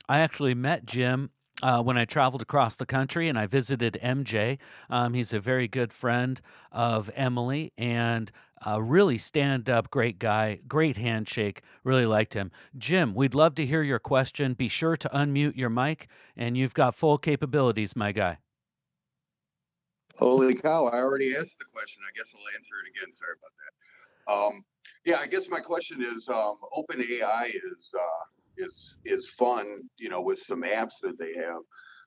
I actually met Jim uh, when I traveled across the country and I visited MJ. Um, he's a very good friend of Emily and a really stand up, great guy, great handshake. Really liked him. Jim, we'd love to hear your question. Be sure to unmute your mic, and you've got full capabilities, my guy. Holy cow! I already asked the question. I guess I'll answer it again. Sorry about that. Um, yeah, I guess my question is: um, OpenAI is uh, is is fun, you know, with some apps that they have.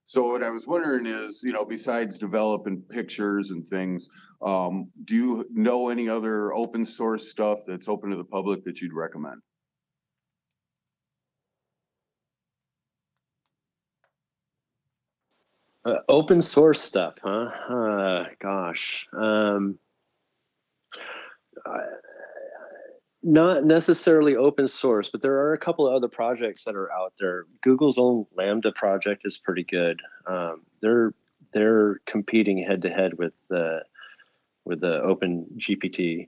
So what I was wondering is, you know, besides developing pictures and things, um, do you know any other open source stuff that's open to the public that you'd recommend? Uh, open source stuff, huh? Uh, gosh. Um, not necessarily open source, but there are a couple of other projects that are out there. Google's own LaMDA project is pretty good. Um, they're they're competing head to head with the with the Open GPT.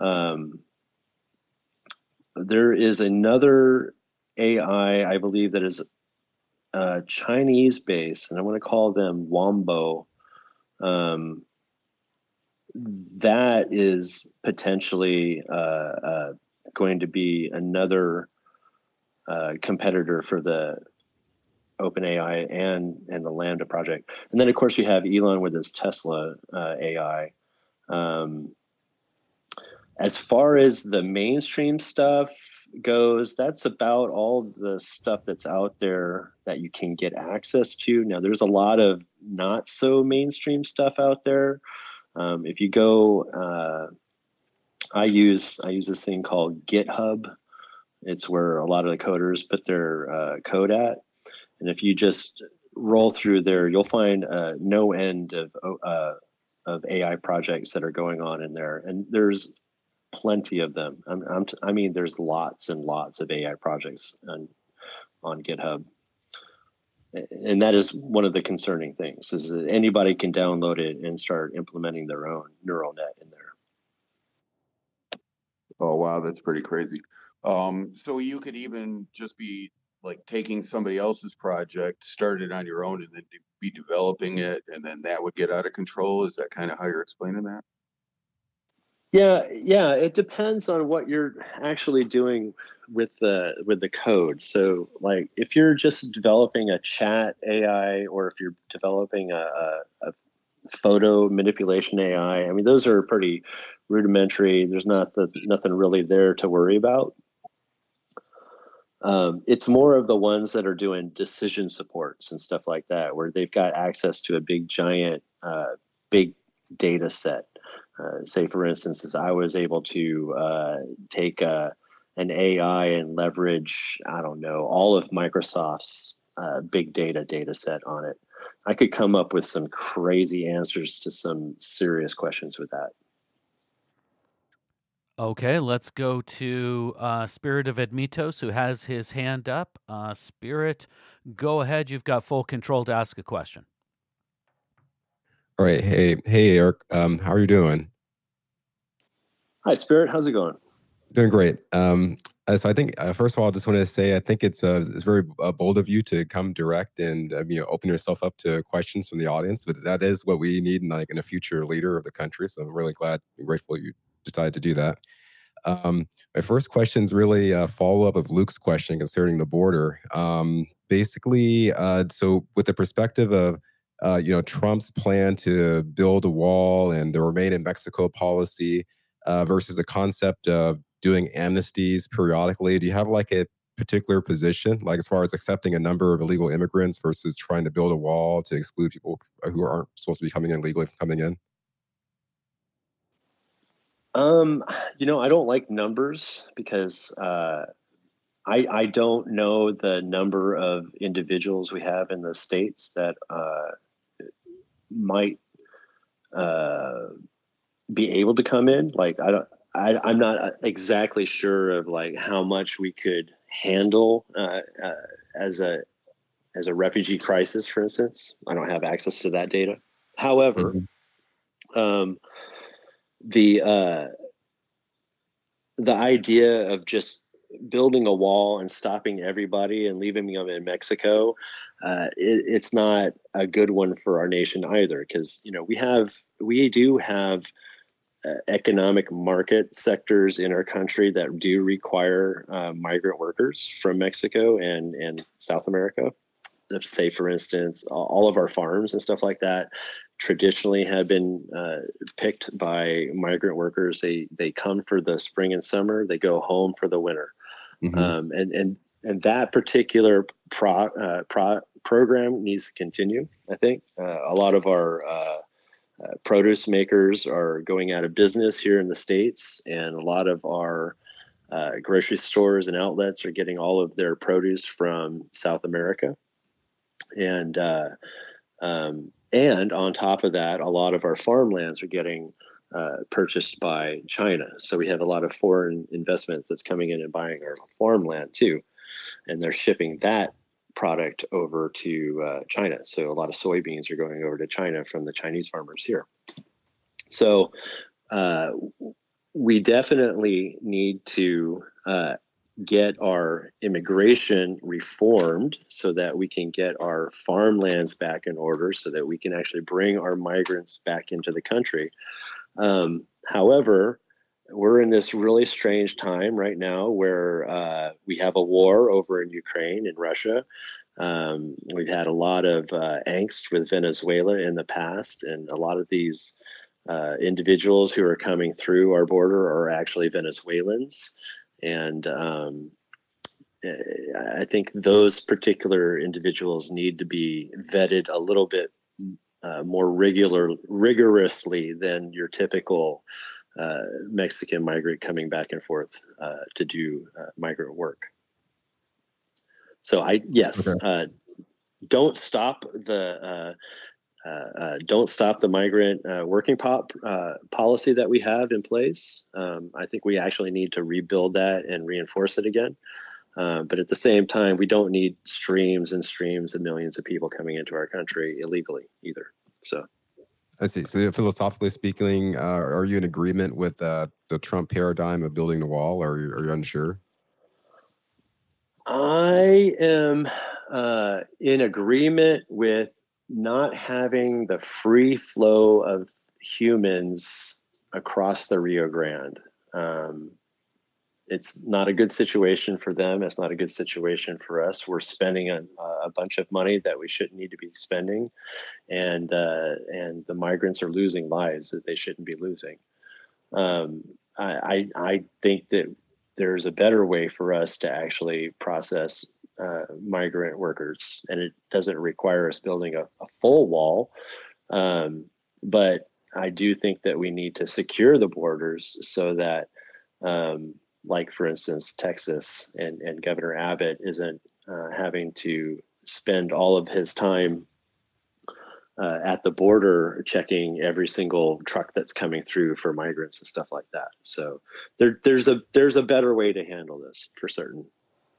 Um, there is another AI, I believe, that is uh, Chinese based, and I want to call them Wombo. Um, that is potentially uh, uh, going to be another uh, competitor for the OpenAI and and the LaMDA project. And then of course you have Elon with his Tesla uh, AI. Um, as far as the mainstream stuff goes, that's about all the stuff that's out there that you can get access to. Now there's a lot of not so mainstream stuff out there. Um, if you go, uh, I use I use this thing called GitHub. It's where a lot of the coders put their uh, code at, and if you just roll through there, you'll find uh, no end of uh, of AI projects that are going on in there, and there's plenty of them. I'm, I'm t- i mean, there's lots and lots of AI projects on on GitHub. And that is one of the concerning things is that anybody can download it and start implementing their own neural net in there. Oh wow that's pretty crazy. Um, so you could even just be like taking somebody else's project start it on your own and then be developing it and then that would get out of control. Is that kind of how you're explaining that yeah, yeah, it depends on what you're actually doing with the with the code. So, like, if you're just developing a chat AI, or if you're developing a, a, photo manipulation AI, I mean, those are pretty rudimentary. There's not the, nothing really there to worry about. Um, it's more of the ones that are doing decision supports and stuff like that, where they've got access to a big, giant, uh, big data set uh, say, for instance, I was able to uh, take a, uh, an AI and leverage, I don't know, all of Microsoft's uh, big data data set on it. I could come up with some crazy answers to some serious questions with that. Okay, let's go to uh, Spirit of Admitos, who has his hand up. Spirit, go ahead. You've got full control to ask a question. All right. Hey, hey, Eric. Um, how are you doing? Hi, Spirit. How's it going? Doing great. Um, uh, so I think uh, first of all, I just want to say I think it's uh, it's very uh, bold of you to come direct and uh, you know open yourself up to questions from the audience. But that is what we need in like in a future leader of the country. So I'm really glad and grateful you decided to do that. Um, my first question is really a follow up of Luke's question concerning the border. Um, basically, uh, so with the perspective of uh, you know, Trump's plan to build a wall and the remain in Mexico policy uh, versus the concept of doing amnesties periodically? Do you have like a particular position, like as far as accepting a number of illegal immigrants versus trying to build a wall to exclude people who aren't supposed to be coming in legally from coming in? Um, you know, I don't like numbers because uh, I I don't know the number of individuals we have in the states that uh, might uh, be able to come in. Like I don't, I, I'm not exactly sure of like how much we could handle uh, uh, as a as a refugee crisis, for instance. I don't have access to that data. However, mm-hmm. um, the uh, the idea of just building a wall and stopping everybody and leaving them in Mexico, uh, it, it's not a good one for our nation either. Because you know we have we do have uh, economic market sectors in our country that do require uh, migrant workers from Mexico and and South America. If, Say, for instance, all of our farms and stuff like that traditionally have been uh, picked by migrant workers. They they come for the spring and summer. They go home for the winter. Mm-hmm. Um, and and and that particular pro, uh, pro, program needs to continue. I think uh, a lot of our uh, uh, produce makers are going out of business here in the states, and a lot of our uh, grocery stores and outlets are getting all of their produce from South America, and uh, Um, and on top of that, a lot of our farmlands are getting uh, purchased by China. So we have a lot of foreign investments that's coming in and buying our farmland too. And they're shipping that product over to uh, China. So a lot of soybeans are going over to China from the Chinese farmers here. So uh, we definitely need to uh, get our immigration reformed so that we can get our farmlands back in order so that we can actually bring our migrants back into the country. Um, however, we're in this really strange time right now where uh, we have a war over in Ukraine and Russia. Um, we've had a lot of uh, angst with Venezuela in the past, and a lot of these uh, individuals who are coming through our border are actually Venezuelans. And um, I think those particular individuals need to be vetted a little bit uh, more regular, rigorously than your typical uh, Mexican migrant coming back and forth uh, to do uh, migrant work. So I yes, okay. Uh, don't stop the uh, uh, don't stop the migrant uh, working pop, uh, policy that we have in place. Um, I think we actually need to rebuild that and reinforce it again. Uh, but at the same time, we don't need streams and streams of millions of people coming into our country illegally either. So. I see. So, philosophically speaking, are you in agreement with the Trump paradigm of building the wall, or are you, are you unsure? I am in agreement with not having the free flow of humans across the Rio Grande. Um, it's not a good situation for them. It's not a good situation for us. We're spending a, a bunch of money that we shouldn't need to be spending, and uh, and the migrants are losing lives that they shouldn't be losing. Um, I, I I think that there's a better way for us to actually process uh, migrant workers, and it doesn't require us building a, a full wall. Um, but I do think that we need to secure the borders so that, um, like for instance, Texas and, and Governor Abbott isn't uh, having to spend all of his time uh, at the border checking every single truck that's coming through for migrants and stuff like that. So there, there's a there's a better way to handle this for certain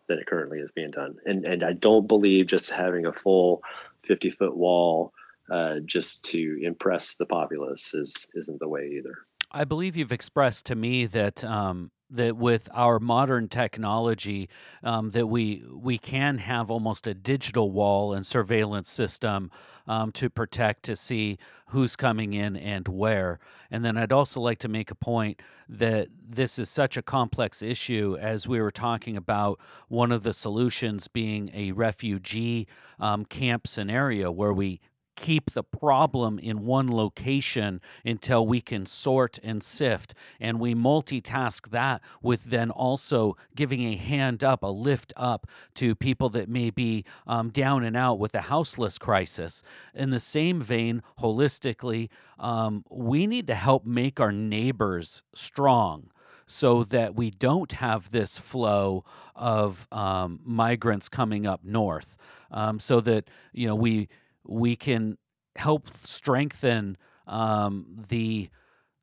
than it currently is being done. And and I don't believe just having a full 50 foot wall uh, just to impress the populace is isn't the way either. I believe you've expressed to me that um, that with our modern technology um, that we we can have almost a digital wall and surveillance system um, to protect to see who's coming in and where. And then i'd also like to make a point that this is such a complex issue as we were talking about one of the solutions being a refugee um, camp scenario where we keep the problem in one location until we can sort and sift. And we multitask that with then also giving a hand up, a lift up to people that may be um, down and out with the houseless crisis. In the same vein, holistically, um, we need to help make our neighbors strong so that we don't have this flow of um, migrants coming up north. Um, so that, you know, we we can help strengthen um, the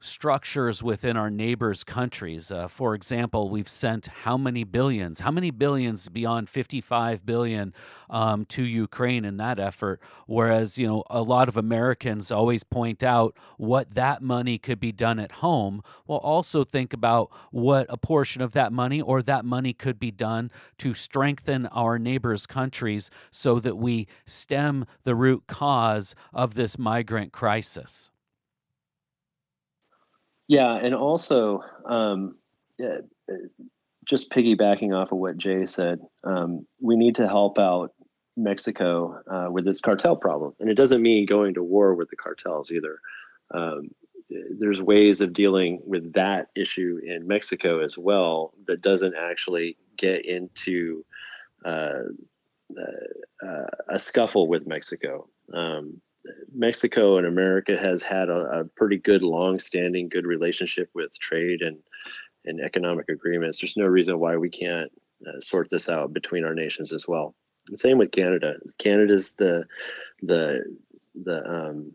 structures within our neighbors' countries. Uh, for example, we've sent how many billions, how many billions beyond 55 billion um, to Ukraine in that effort? Whereas, you know, a lot of Americans always point out what that money could be done at home. Well, also think about what a portion of that money or that money could be done to strengthen our neighbors' countries so that we stem the root cause of this migrant crisis. Yeah, and also um, just piggybacking off of what Jay said, um, we need to help out Mexico uh, with its cartel problem, and it doesn't mean going to war with the cartels either. Um, there's ways of dealing with that issue in Mexico as well that doesn't actually get into uh, uh, a scuffle with Mexico. Um, Mexico and America has had a, a pretty good, long-standing, good relationship with trade and and economic agreements. There's no reason why we can't uh, sort this out between our nations as well. And same with Canada. Canada's the the the um,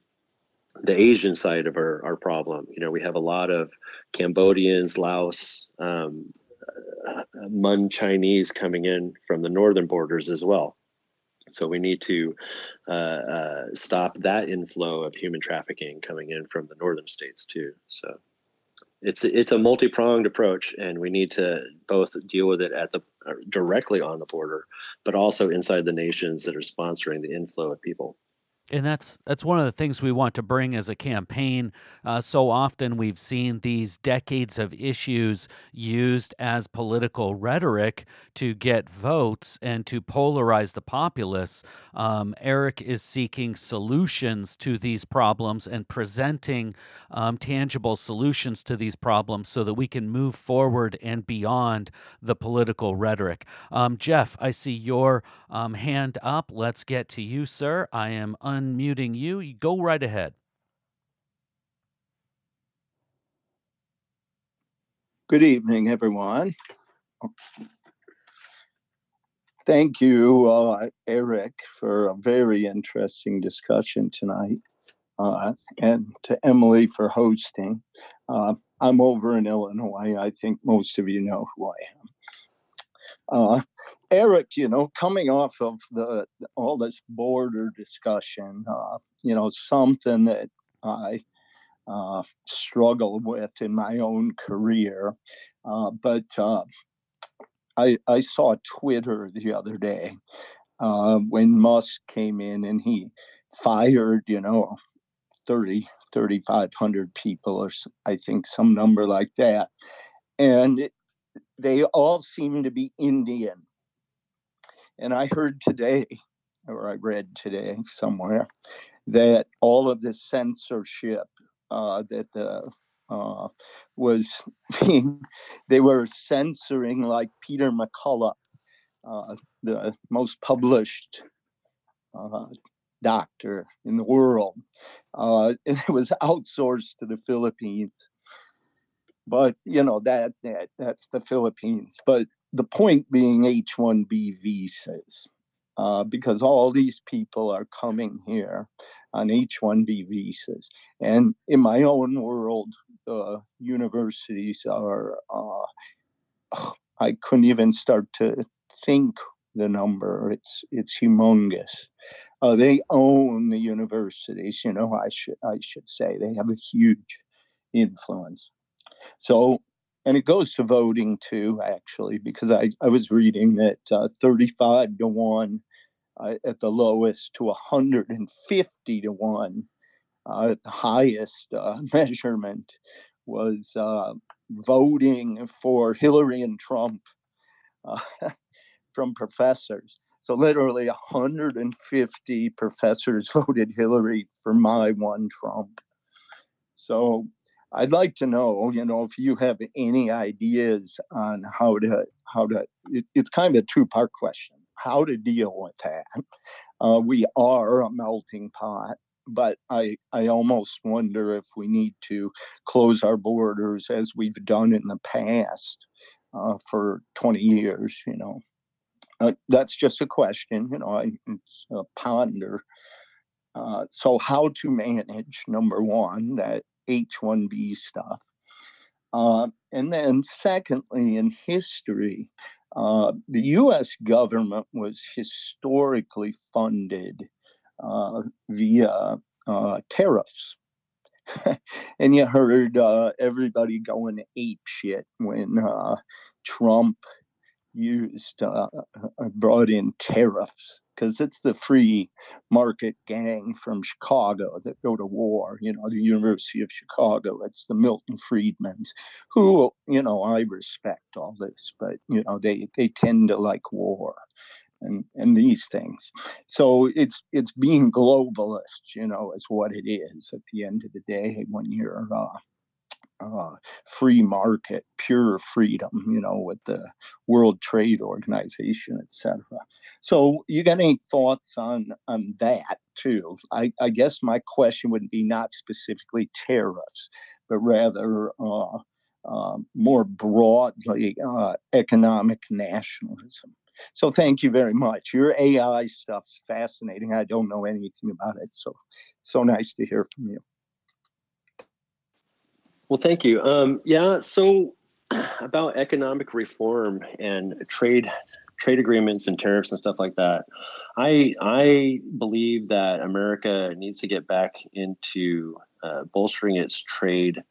the Asian side of our, our problem. You know, we have a lot of Cambodians, Laos, um, uh, Mun Chinese coming in from the northern borders as well. So we need to uh, uh, stop that inflow of human trafficking coming in from the northern states too. So it's it's a multi-pronged approach, and we need to both deal with it at the uh, directly on the border, but also inside the nations that are sponsoring the inflow of people and that's that's one of the things we want to bring as a campaign. Uh, so often we've seen these decades of issues used as political rhetoric to get votes and to polarize the populace. Um, Eric is seeking solutions to these problems and presenting um, tangible solutions to these problems so that we can move forward and beyond the political rhetoric. Um, Jeff, I see your um, hand up. Let's get to you, sir. I am. Un- unmuting you. You go right ahead. Good evening, everyone. Thank you, uh, Eric, for a very interesting discussion tonight, uh, and to Emily for hosting. Uh, I'm over in Illinois. I think most of you know who I am. Eric, you know, coming off of the all this border discussion, uh, you know, something that I uh, struggle with in my own career, uh, but uh, I I saw Twitter the other day uh, when Musk came in and he fired, you know, 30 3,500 people or I think some number like that, and it, they all seem to be Indian. And I heard today, or I read today somewhere, that all of the censorship uh, that the uh, was being, they were censoring like Peter McCullough, uh, the most published uh, doctor in the world. Uh, and it was outsourced to the Philippines but you know that that that's the Philippines. But the point being H-1B visas, uh, because all these people are coming here on H-1B visas, and in my own world, the universities are. Uh, I couldn't even start to think the number. It's it's humongous. Uh, they own the universities. You know, I should I should say they have a huge influence. So, and it goes to voting too, actually, because I, I was reading that uh, 35 to 1 uh, at the lowest to 150 to 1 uh, at the highest uh, measurement was uh, voting for Hillary and Trump uh, from professors. So literally 150 professors voted Hillary for my one Trump. So I'd like to know, you know, if you have any ideas on how to how to. It, it's kind of a two part question: how to deal with that. Uh, we are a melting pot, but I I almost wonder if we need to close our borders as we've done in the past uh, for 20 years. You know, uh, that's just a question. You know, I uh, ponder. Uh, so, how to manage number one that H-1B stuff. Uh, and then, secondly, in history, uh, the U.S. government was historically funded uh, via uh, tariffs. and you heard uh, everybody going ape shit when uh, Trump used brought in tariffs because it's the free market gang from Chicago that go to war. You know, the University of Chicago. It's the Milton Friedmans, who you know I respect all this, but you know they they tend to like war. And, and these things, so it's it's being globalist, you know, is what it is at the end of the day when you're uh, uh, free market, pure freedom, you know, with the World Trade Organization, etc. So, you got any thoughts on on that too? I, I guess my question would be not specifically tariffs, but rather uh, uh, more broadly uh, economic nationalism. so thank you very much. Your AI stuff's fascinating. I don't know anything about it, so so nice to hear from you. Well, thank you. Um, yeah, so about economic reform and trade trade agreements and tariffs and stuff like that. I I believe that America needs to get back into uh, bolstering its trade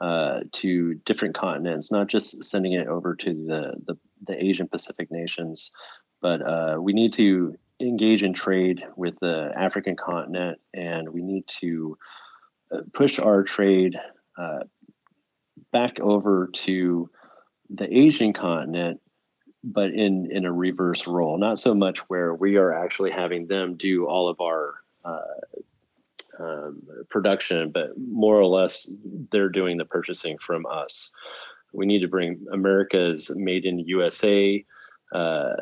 uh, to different continents, not just sending it over to the the, the Asian Pacific nations, but uh, we need to engage in trade with the African continent, and we need to uh, push our trade uh, back over to the Asian continent but in in a reverse role. Not so much where we are actually having them do all of our uh, um, production but more or less they're doing the purchasing from us. We need to bring america's made in usa uh,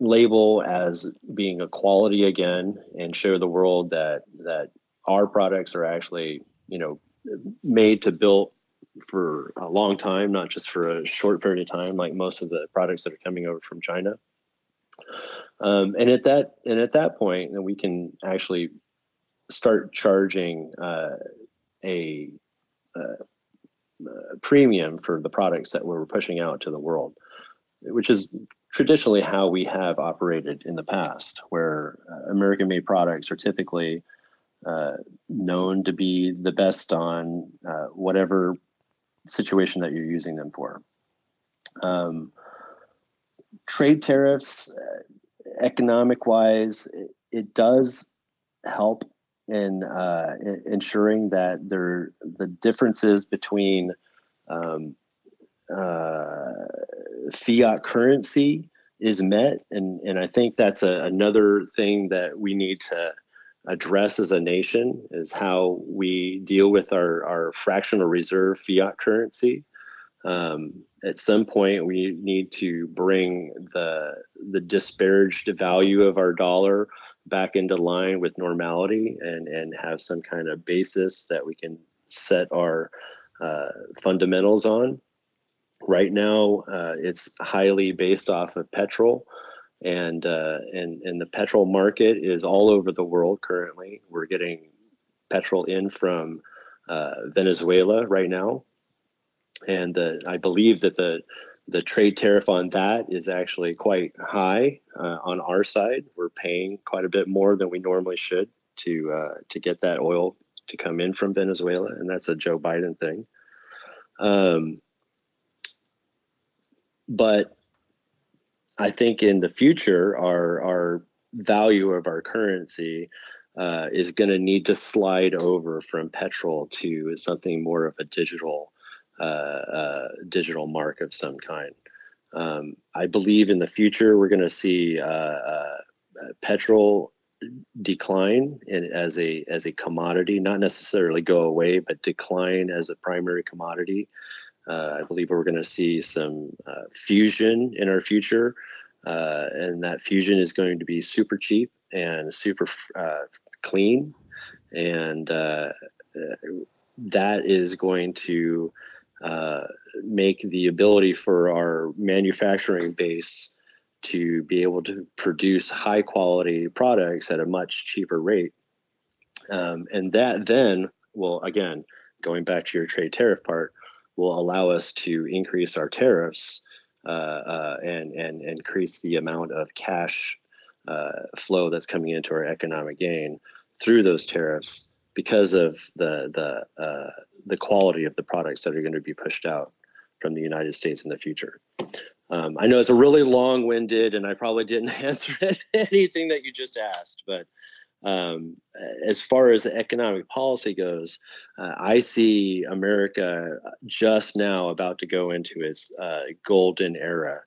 label as being a quality again and show the world that that our products are actually you know made to build for a long time, not just for a short period of time, like most of the products that are coming over from China. Um, and at that and at that point, then we can actually start charging uh, a, a, a, premium for the products that we're pushing out to the world, which is traditionally how we have operated in the past, where uh, American-made products are typically uh, known to be the best on uh, whatever situation that you're using them for. Um, trade tariffs, uh, economic wise, it, it, does help in, uh, in, ensuring that there the differences between um, uh, fiat currency is met, and and I think that's a, another thing that we need to address as a nation is how we deal with our, our fractional reserve fiat currency. Um, at some point, we need to bring the the disparaged value of our dollar back into line with normality and and have some kind of basis that we can set our uh, fundamentals on. Right now, uh, it's highly based off of petrol and uh, and and the petrol market is all over the world currently. We're getting petrol in from uh, Venezuela right now, and uh, I believe that the the trade tariff on that is actually quite high uh, on our side. We're paying quite a bit more than we normally should to uh, to get that oil to come in from Venezuela, and that's a Joe Biden thing. Um, but I think in the future, our our value of our currency uh, is going to need to slide over from petrol to something more of a digital uh, uh, digital mark of some kind. Um, I believe in the future we're going to see uh, uh, petrol decline in, as a as a commodity, not necessarily go away, but decline as a primary commodity. Uh, I believe we're going to see some uh, fusion in our future, uh, and that fusion is going to be super cheap and super clean, and that is going to uh, make the ability for our manufacturing base to be able to produce high quality products at a much cheaper rate. Um, and that then will, again, going back to your trade tariff part, will allow us to increase our tariffs uh, uh, and and increase the amount of cash uh, flow that's coming into our economic gain through those tariffs because of the the uh, the quality of the products that are going to be pushed out from the United States in the future. Um, I know it's a really long-winded, and I probably didn't answer anything that you just asked, but um, as far as economic policy goes, uh, I see America just now about to go into its uh, golden era.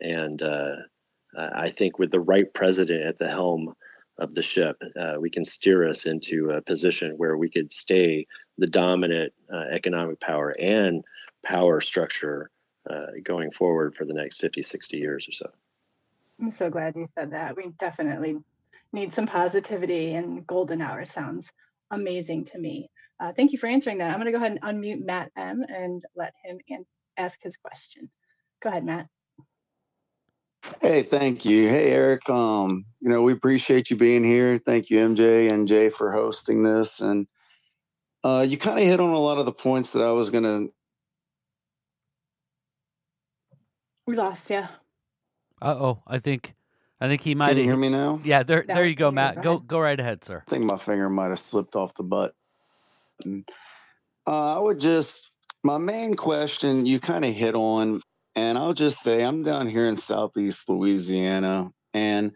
And uh, I think with the right president at the helm of the ship, uh, we can steer us into a position where we could stay the dominant uh, economic power and power structure uh, going forward for the next 50, 60 years or so. I'm so glad you said that. We definitely need some positivity and golden hour sounds amazing to me. Uh, thank you for answering that. I'm going to go ahead and unmute Matt M and let him an- ask his question. Go ahead, Matt. Hey, thank you. Hey, Eric. Um, you know, we appreciate you being here. Thank you, MJ and Jay, for hosting this. And uh, you kind of hit on a lot of the points that I was gonna. We lost yeah. Uh oh, I think, I think he might. Can you hear me now? Yeah, there, Yeah, there you go. Matt. Go Go, right ahead, sir. I think my finger might have slipped off the butt. Uh, I would just, my main question you kind of hit on, and I'll just say I'm down here in Southeast Louisiana, and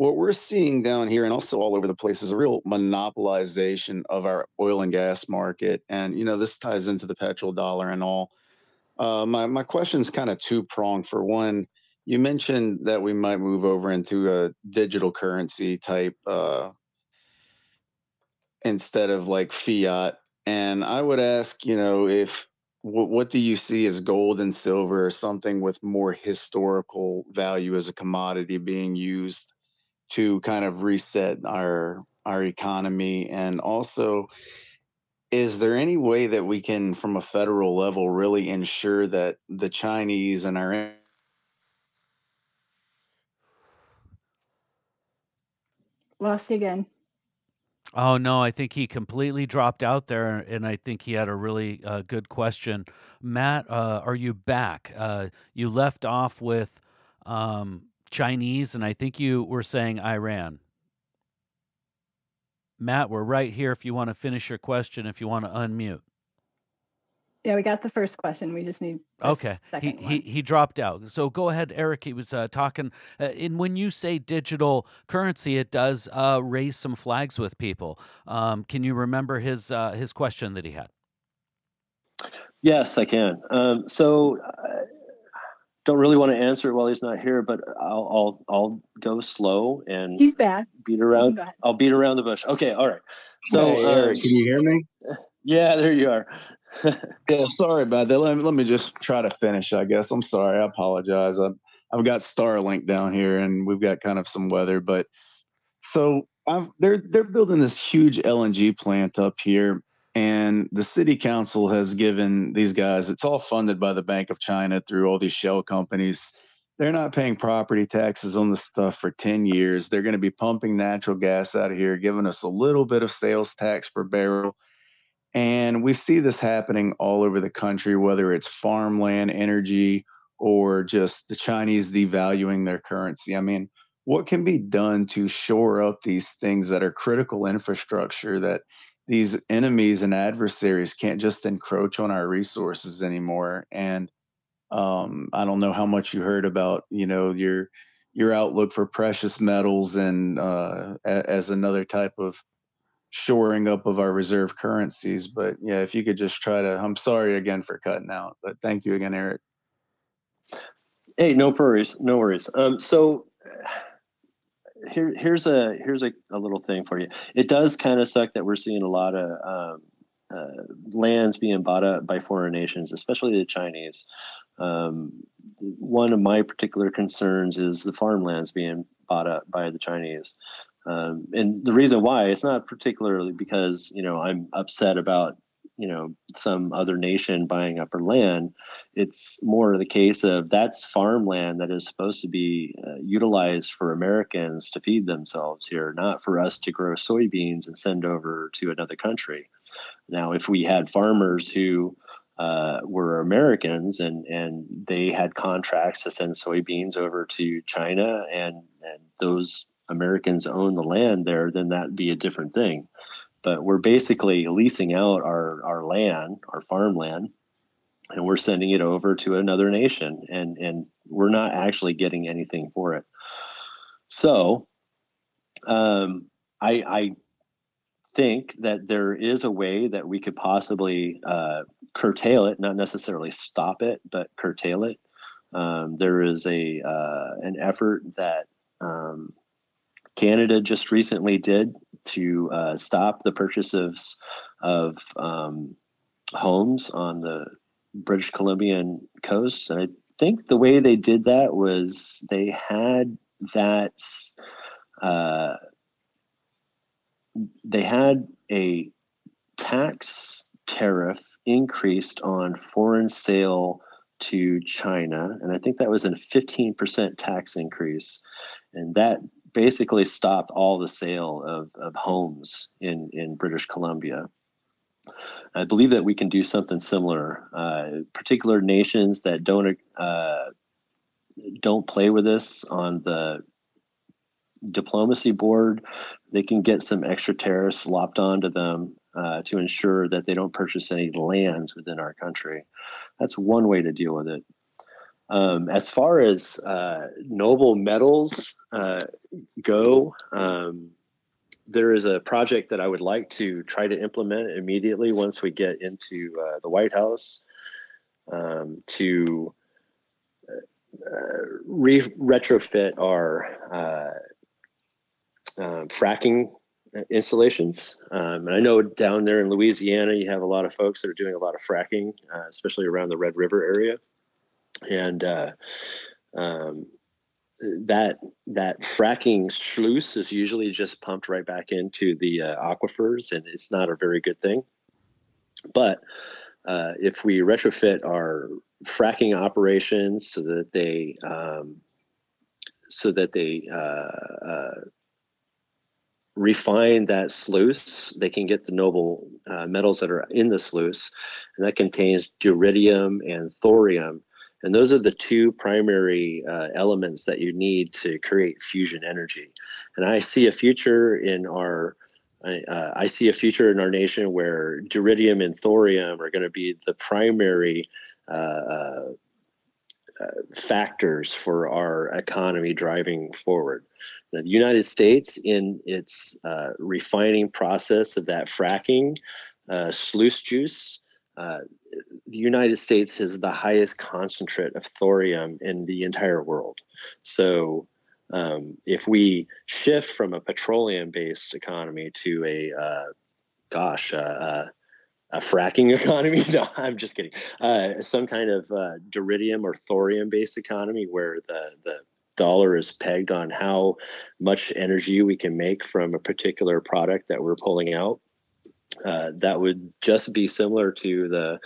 what we're seeing down here and also all over the place is a real monopolization of our oil and gas market. And, you know, this ties into the petrol dollar and all. Uh, my, my question is kind of two pronged. For one, you mentioned that we might move over into a digital currency type uh, instead of like fiat. And I would ask, you know, if what, what do you see as gold and silver or something with more historical value as a commodity being used to kind of reset our our economy and also is there any way that we can from a federal level really ensure that the chinese and our Lost again. Oh no, I think he completely dropped out there, and I think he had a really uh, good question. Matt, uh, are you back? Uh, you left off with um, Chinese, and I think you were saying Iran. Matt, we're right here. If you want to finish your question, if you want to unmute. Yeah, we got the first question. We just need Okay, he, second he one. he dropped out. So go ahead, Eric. He was uh, talking. Uh, and when you say digital currency, it does uh, raise some flags with people. Um, can you remember his uh, his question that he had? Yes, I can. Um, so, I don't really want to answer it while he's not here, but I'll I'll I'll go slow and He's back. beat around. can go ahead. I'll beat around the bush. Okay, all right. So, hey, Eric, um, can you hear me yeah, there you are. yeah sorry about that. Let me, let me just try to finish i guess. I'm sorry. I apologize. I've, I've got starlink down here and we've got kind of some weather but so I've, they're they're building this huge lng plant up here and the city council has given these guys it's all funded by the bank of china through all these shell companies. They're not paying property taxes on the stuff for 10 years. They're going to be pumping natural gas out of here giving us a little bit of sales tax per barrel and we see this happening all over the country, whether it's farmland, energy, or just the Chinese devaluing their currency. I mean, what can be done to shore up these things that are critical infrastructure that these enemies and adversaries can't just encroach on our resources anymore? And um, I don't know how much you heard about, you know, your your outlook for precious metals and uh, as another type of shoring up of our reserve currencies. But yeah, if you could just try to, I'm sorry again for cutting out, but thank you again, Eric. Hey, no worries, no worries. Um, so here, here's a here's a, a little thing for you. It does kind of suck that we're seeing a lot of um, uh, lands being bought up by foreign nations, especially the Chinese. Um, one of my particular concerns is the farmlands being bought up by the Chinese. Um, and the reason why it's not particularly because you know I'm upset about you know some other nation buying up our land. It's more the case of that's farmland that is supposed to be uh, utilized for Americans to feed themselves here, not for us to grow soybeans and send over to another country. Now, if we had farmers who uh, were Americans and and they had contracts to send soybeans over to China and and those Americans own the land there, then that'd be a different thing. But we're basically leasing out our our land, our farmland, and we're sending it over to another nation, and and we're not actually getting anything for it. So, um, I I think that there is a way that we could possibly uh, curtail it, not necessarily stop it, but curtail it. Um, there is a uh, an effort that um, Canada just recently did to uh, stop the purchase of of um, homes on the British Columbian coast. And I think the way they did that was they had that uh, they had a tax tariff increased on foreign sale to China, and I think that was a 15% tax increase, and that basically stopped all the sale of, of homes in, in British Columbia. I believe that we can do something similar. Uh, particular nations that don't uh, don't play with this on the diplomacy board, they can get some extra tariffs lopped onto them uh, to ensure that they don't purchase any lands within our country. That's one way to deal with it. Um, as far as uh, noble metals uh, go, um, there is a project that I would like to try to implement immediately once we get into uh, the White House um, to uh, re- retrofit our uh, um, fracking installations. Um, and I know down there in Louisiana, you have a lot of folks that are doing a lot of fracking, uh, especially around the Red River area. And uh, um, that that fracking sluice is usually just pumped right back into the uh, aquifers, and it's not a very good thing. But uh, if we retrofit our fracking operations so that they um, so that they uh, uh refine that sluice, they can get the noble uh, metals that are in the sluice, and that contains deuterium and thorium and those are the two primary uh, elements that you need to create fusion energy. And I see a future in our uh, I see a future in our nation where deuterium and thorium are going to be the primary uh, uh, uh, factors for our economy driving forward. Now, the United States, in its uh, refining process of that fracking sluice juice, uh, the United States has the highest concentrate of thorium in the entire world. So, um, if we shift from a petroleum-based economy to a, uh, gosh, uh, uh a fracking economy, no, I'm just kidding. Uh, some kind of deuterium or thorium-based economy where the the dollar is pegged on how much energy we can make from a particular product that we're pulling out uh, that would just be similar to the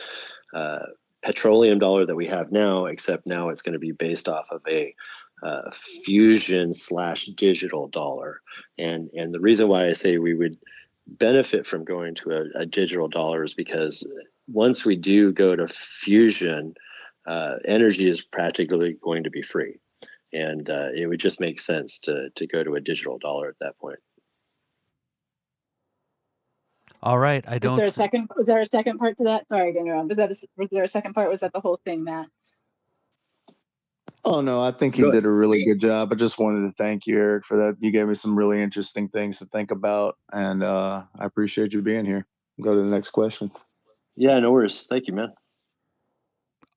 uh, petroleum dollar that we have now, except now it's going to be based off of a uh, fusion slash digital dollar. And and the reason why I say we would benefit from going to a, a digital dollar is because once we do go to fusion, uh, energy is practically going to be free, and uh, it would just make sense to to go to a digital dollar at that point. All right, I don't. Was there a second? Was there a second part to that? Sorry to interrupt. Was that a, was there a second part? Was that the whole thing, Matt? Oh no, I think he did a really good job. I just wanted to thank you, Eric, for that. You gave me some really interesting things to think about, and uh, I appreciate you being here. Go to the next question. Yeah, no worries. Thank you, man.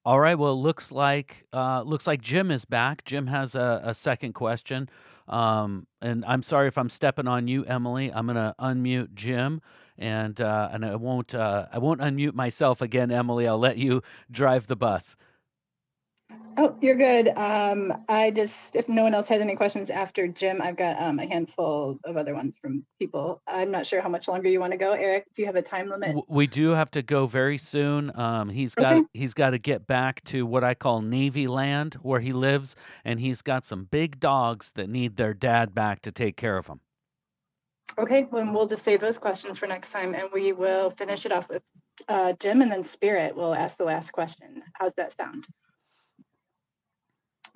All right. Well, looks like uh, looks like Jim is back. Jim has a, a second question, um, and I'm sorry if I'm stepping on you, Emily. I'm gonna unmute Jim and uh, and I won't uh, I won't unmute myself again, Emily. I'll let you drive the bus. Oh, you're good. Um, I just, if no one else has any questions after Jim, I've got um, a handful of other ones from people. I'm not sure how much longer you want to go, Eric. Do you have a time limit? We do have to go very soon. Um, he's got okay. he's got to get back to what I call Navy Land, where he lives, and he's got some big dogs that need their dad back to take care of them. Okay, well, we'll just save those questions for next time and we will finish it off with uh, Jim and then Spirit will ask the last question. How's that sound?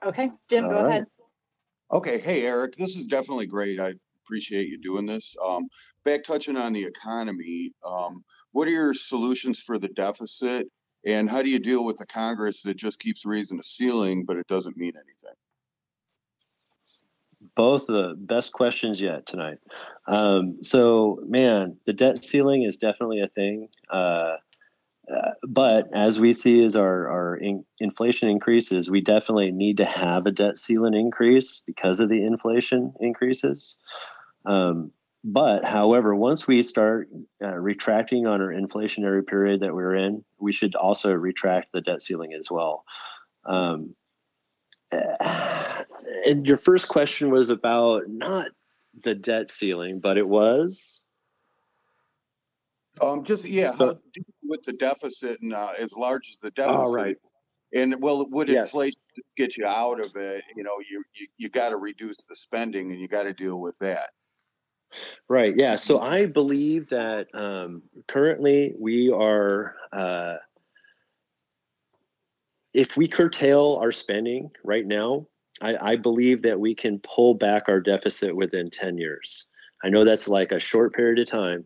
Okay, Jim, All go right. ahead. Okay, hey, Eric, this is definitely great. I appreciate you doing this. Um, back touching on the economy, um, what are your solutions for the deficit? And how do you deal with the Congress that just keeps raising the ceiling, but it doesn't mean anything? Both the best questions yet tonight. Um, so, man, the debt ceiling is definitely a thing. Uh, uh, but as we see as our, our in, inflation increases, we definitely need to have a debt ceiling increase because of the inflation increases. Um, but however, once we start uh, retracting on our inflationary period that we're in, we should also retract the debt ceiling as well. Um, and your first question was about not the debt ceiling, but it was. Um, just yeah, so, with the deficit and uh, as large as the deficit. All right. And well, would Yes. inflation get you out of it? You know, you you, you got to reduce the spending, and you got to deal with that. Right. Yeah. So I believe that um, currently we are, uh, if we curtail our spending right now, I, I believe that we can pull back our deficit within 10 years. I know that's like a short period of time,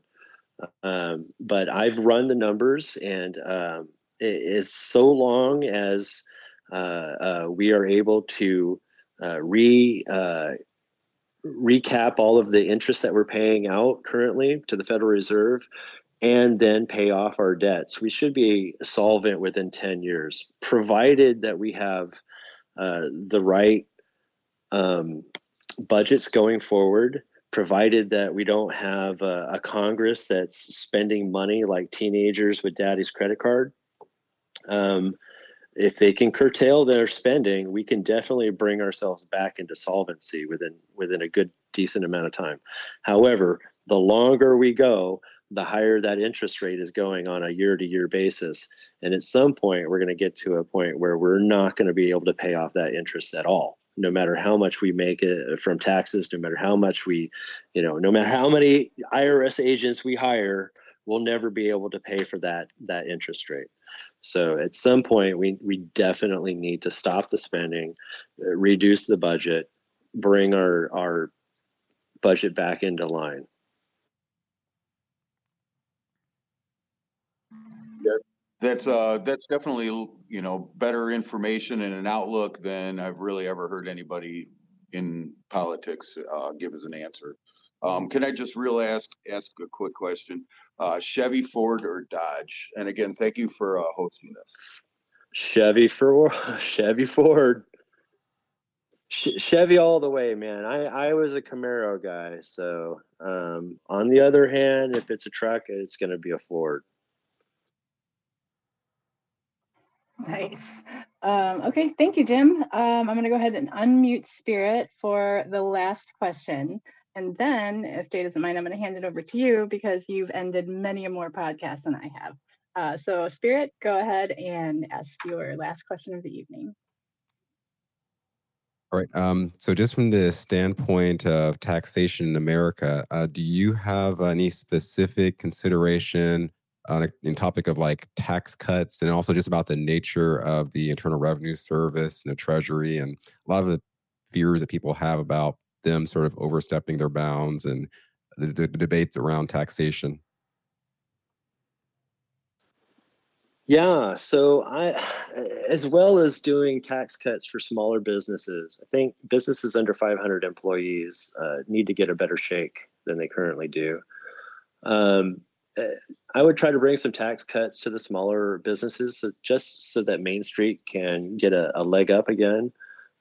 um, but I've run the numbers, and um, it is so long as uh, uh, we are able to uh, re uh, recap all of the interest that we're paying out currently to the Federal Reserve and then pay off our debts. We should be solvent within 10 years, provided that we have uh, the right um, budgets going forward, provided that we don't have a, a Congress that's spending money like teenagers with daddy's credit card. Um, if they can curtail their spending, we can definitely bring ourselves back into solvency within within a good decent amount of time. However, the longer we go, the higher that interest rate is going on a year to year basis. And at some point, we're going to get to a point where we're not going to be able to pay off that interest at all. No matter how much we make it from taxes, no matter how much we, you know, no matter how many IRS agents we hire, we'll never be able to pay for that that interest rate. So at some point, we we definitely need to stop the spending, uh, reduce the budget, bring our our budget back into line. That's uh that's definitely you know better information and an outlook than I've really ever heard anybody in politics uh, give as an answer. Um, can I just real ask ask a quick question? Uh, Chevy, Ford, or Dodge? And again, thank you for uh, hosting this. Chevy for Chevy Ford. Ch- Chevy all the way, man. I, I was a Camaro guy. So, um, on the other hand, if it's a truck, it's going to be a Ford. Nice. Um, okay, thank you, Jim. Um, I'm going to go ahead and unmute Spirit for the last question. And then, if Jay doesn't mind, I'm going to hand it over to you because you've ended many more podcasts than I have. Uh, so, Spirit, go ahead and ask your last question of the evening. All right. Um, so, just from the standpoint of taxation in America, uh, do you have any specific consideration on a in topic of like tax cuts, and also just about the nature of the Internal Revenue Service and the Treasury, and a lot of the fears that people have about them sort of overstepping their bounds and the, the debates around taxation? Yeah, so I, as well as doing tax cuts for smaller businesses, I think businesses under 500 employees uh, need to get a better shake than they currently do. Um, I would try to bring some tax cuts to the smaller businesses, so just so that Main Street can get a, a leg up again.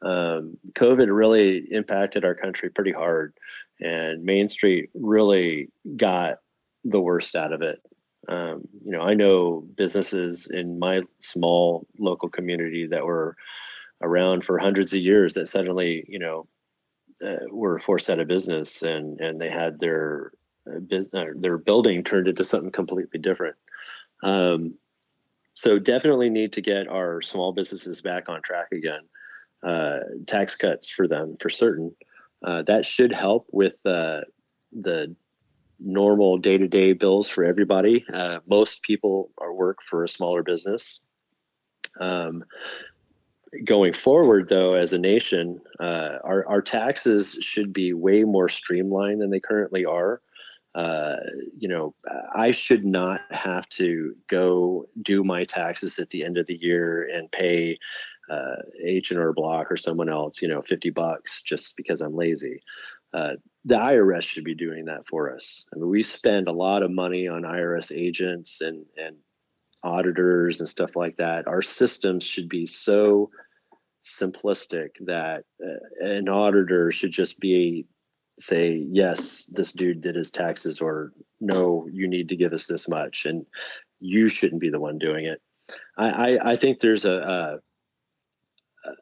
Um, COVID really impacted our country pretty hard, and Main Street really got the worst out of it. Um, you know, I know businesses in my small local community that were around for hundreds of years that suddenly, you know, uh, were forced out of business and and they had their business their building turned into something completely different. Um, so definitely need to get our small businesses back on track again. Uh, tax cuts for them for certain. Uh, that should help with uh, the normal day-to-day bills for everybody. Uh, most people are work for a smaller business. Um, going forward, though, as a nation, uh, our our taxes should be way more streamlined than they currently are. Uh, you know, I should not have to go do my taxes at the end of the year and pay uh, H and R Block or someone else, you know, fifty bucks just because I'm lazy. Uh, the IRS should be doing that for us. I mean, we spend a lot of money on IRS agents and and auditors and stuff like that. Our systems should be so simplistic that uh, an auditor should just be say yes this dude did his taxes or no you need to give us this much and you shouldn't be the one doing it i i, I think there's a, a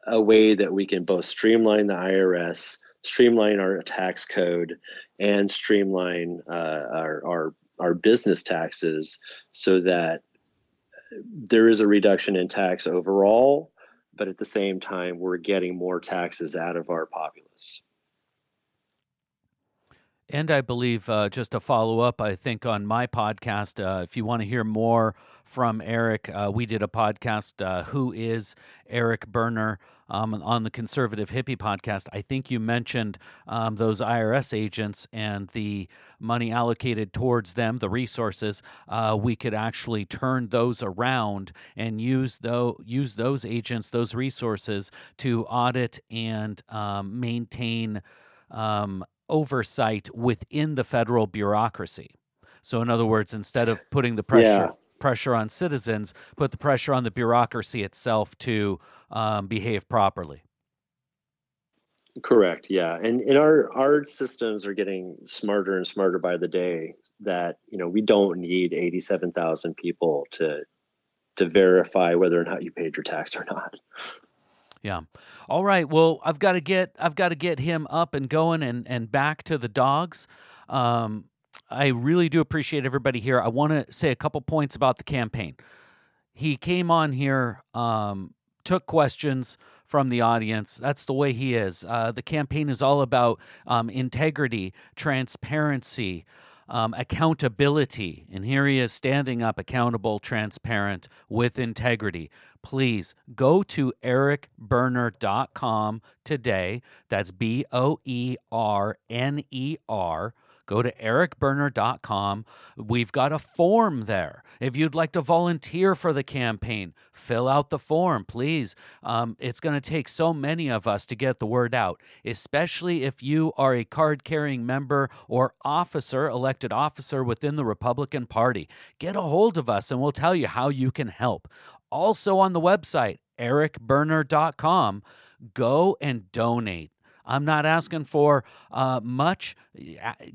a way that we can both streamline the irs streamline our tax code and streamline uh, our, our our business taxes so that there is a reduction in tax overall but at the same time, we're getting more taxes out of our populace. And I believe, uh, just to follow up, I think on my podcast, uh, if you want to hear more from Eric, uh, we did a podcast, uh, Who is Eric Berner, um, on the Conservative Hippie podcast. I think you mentioned um, those IRS agents and the money allocated towards them, the resources. Uh, we could actually turn those around and use, those, use those agents, those resources to audit and um, maintain. Oversight within the federal bureaucracy. So, in other words, instead of putting the pressure yeah. pressure on citizens, put the pressure on the bureaucracy itself to um, behave properly. Correct. Yeah, and and our our systems are getting smarter and smarter by the day. That you know we don't need eighty seven thousand people to to verify whether or not you paid your tax or not. Yeah. All right. Well, I've got to get I've got to get him up and going and and back to the dogs. Um, I really do appreciate everybody here. I want to say a couple points about the campaign. He came on here, um, took questions from the audience. That's the way he is. Uh, the campaign is all about um, integrity, transparency um, accountability. And here he is standing up, accountable, transparent, with integrity. Please go to ericboerner.com today. That's B O E R N E R go to ericboerner.com. We've got a form there. If you'd like to volunteer for the campaign, fill out the form, please. Um, it's going to take so many of us to get the word out, especially if you are a card carrying member or officer, elected officer within the Republican Party. Get a hold of us and we'll tell you how you can help. Also on the website, ericboerner.com, go and donate. I'm not asking for uh, much.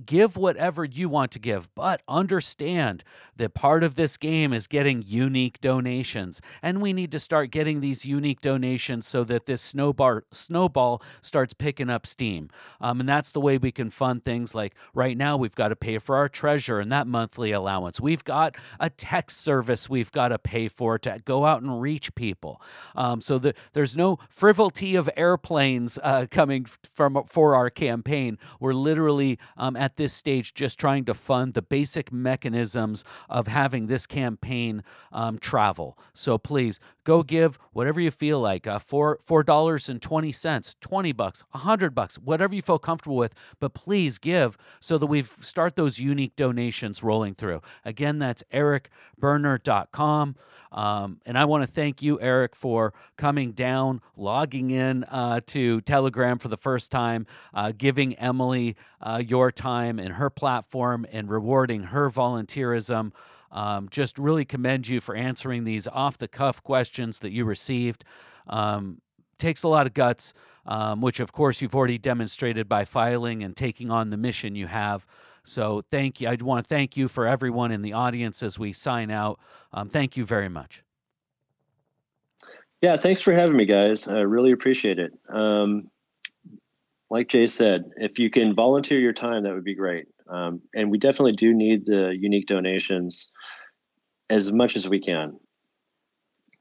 Give whatever you want to give, but understand that part of this game is getting unique donations. And we need to start getting these unique donations so that this snowball, snowball starts picking up steam. Um, and that's the way we can fund things like right now, we've got to pay for our treasure and that monthly allowance. We've got a text service we've got to pay for to go out and reach people. Um, so that there's no frivolity of airplanes uh, coming from for our campaign. We're literally um, at this stage just trying to fund the basic mechanisms of having this campaign um, travel. So please go give whatever you feel like uh, four four dollars and twenty cents, twenty bucks, a hundred bucks, whatever you feel comfortable with. But please give so that we start those unique donations rolling through. Again, that's ericboerner.com. Um, and I want to thank you, Eric, for coming down, logging in uh, to Telegram for the first time, uh, giving Emily uh, your time and her platform, and rewarding her volunteerism. Um, just really commend you for answering these off the cuff questions that you received. Um, takes a lot of guts, um, which of course you've already demonstrated by filing and taking on the mission you have. So thank you. I want to thank you for everyone in the audience as we sign out. Um, thank you very much. Yeah, thanks for having me, guys. I really appreciate it. Um, like Jay said, if you can volunteer your time, that would be great. Um, and we definitely do need the unique donations as much as we can.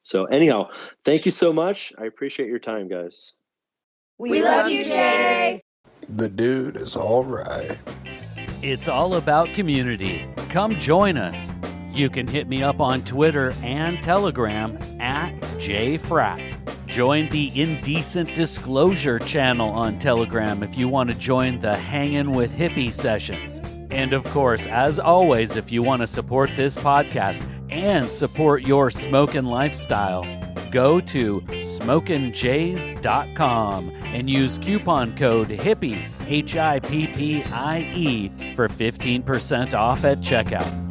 So, anyhow, thank you so much. I appreciate your time, guys. We love you, Jay. The dude is all right. It's all about community. Come join us. You can hit me up on Twitter and Telegram at JFrat. Join the Indecent Disclosure channel on Telegram if you want to join the Hangin' with Hippie sessions. And of course, as always, if you want to support this podcast and support your smoking lifestyle, go to smokinjays.com and use coupon code HIPPIE, H I P P I E, for 15% off at checkout.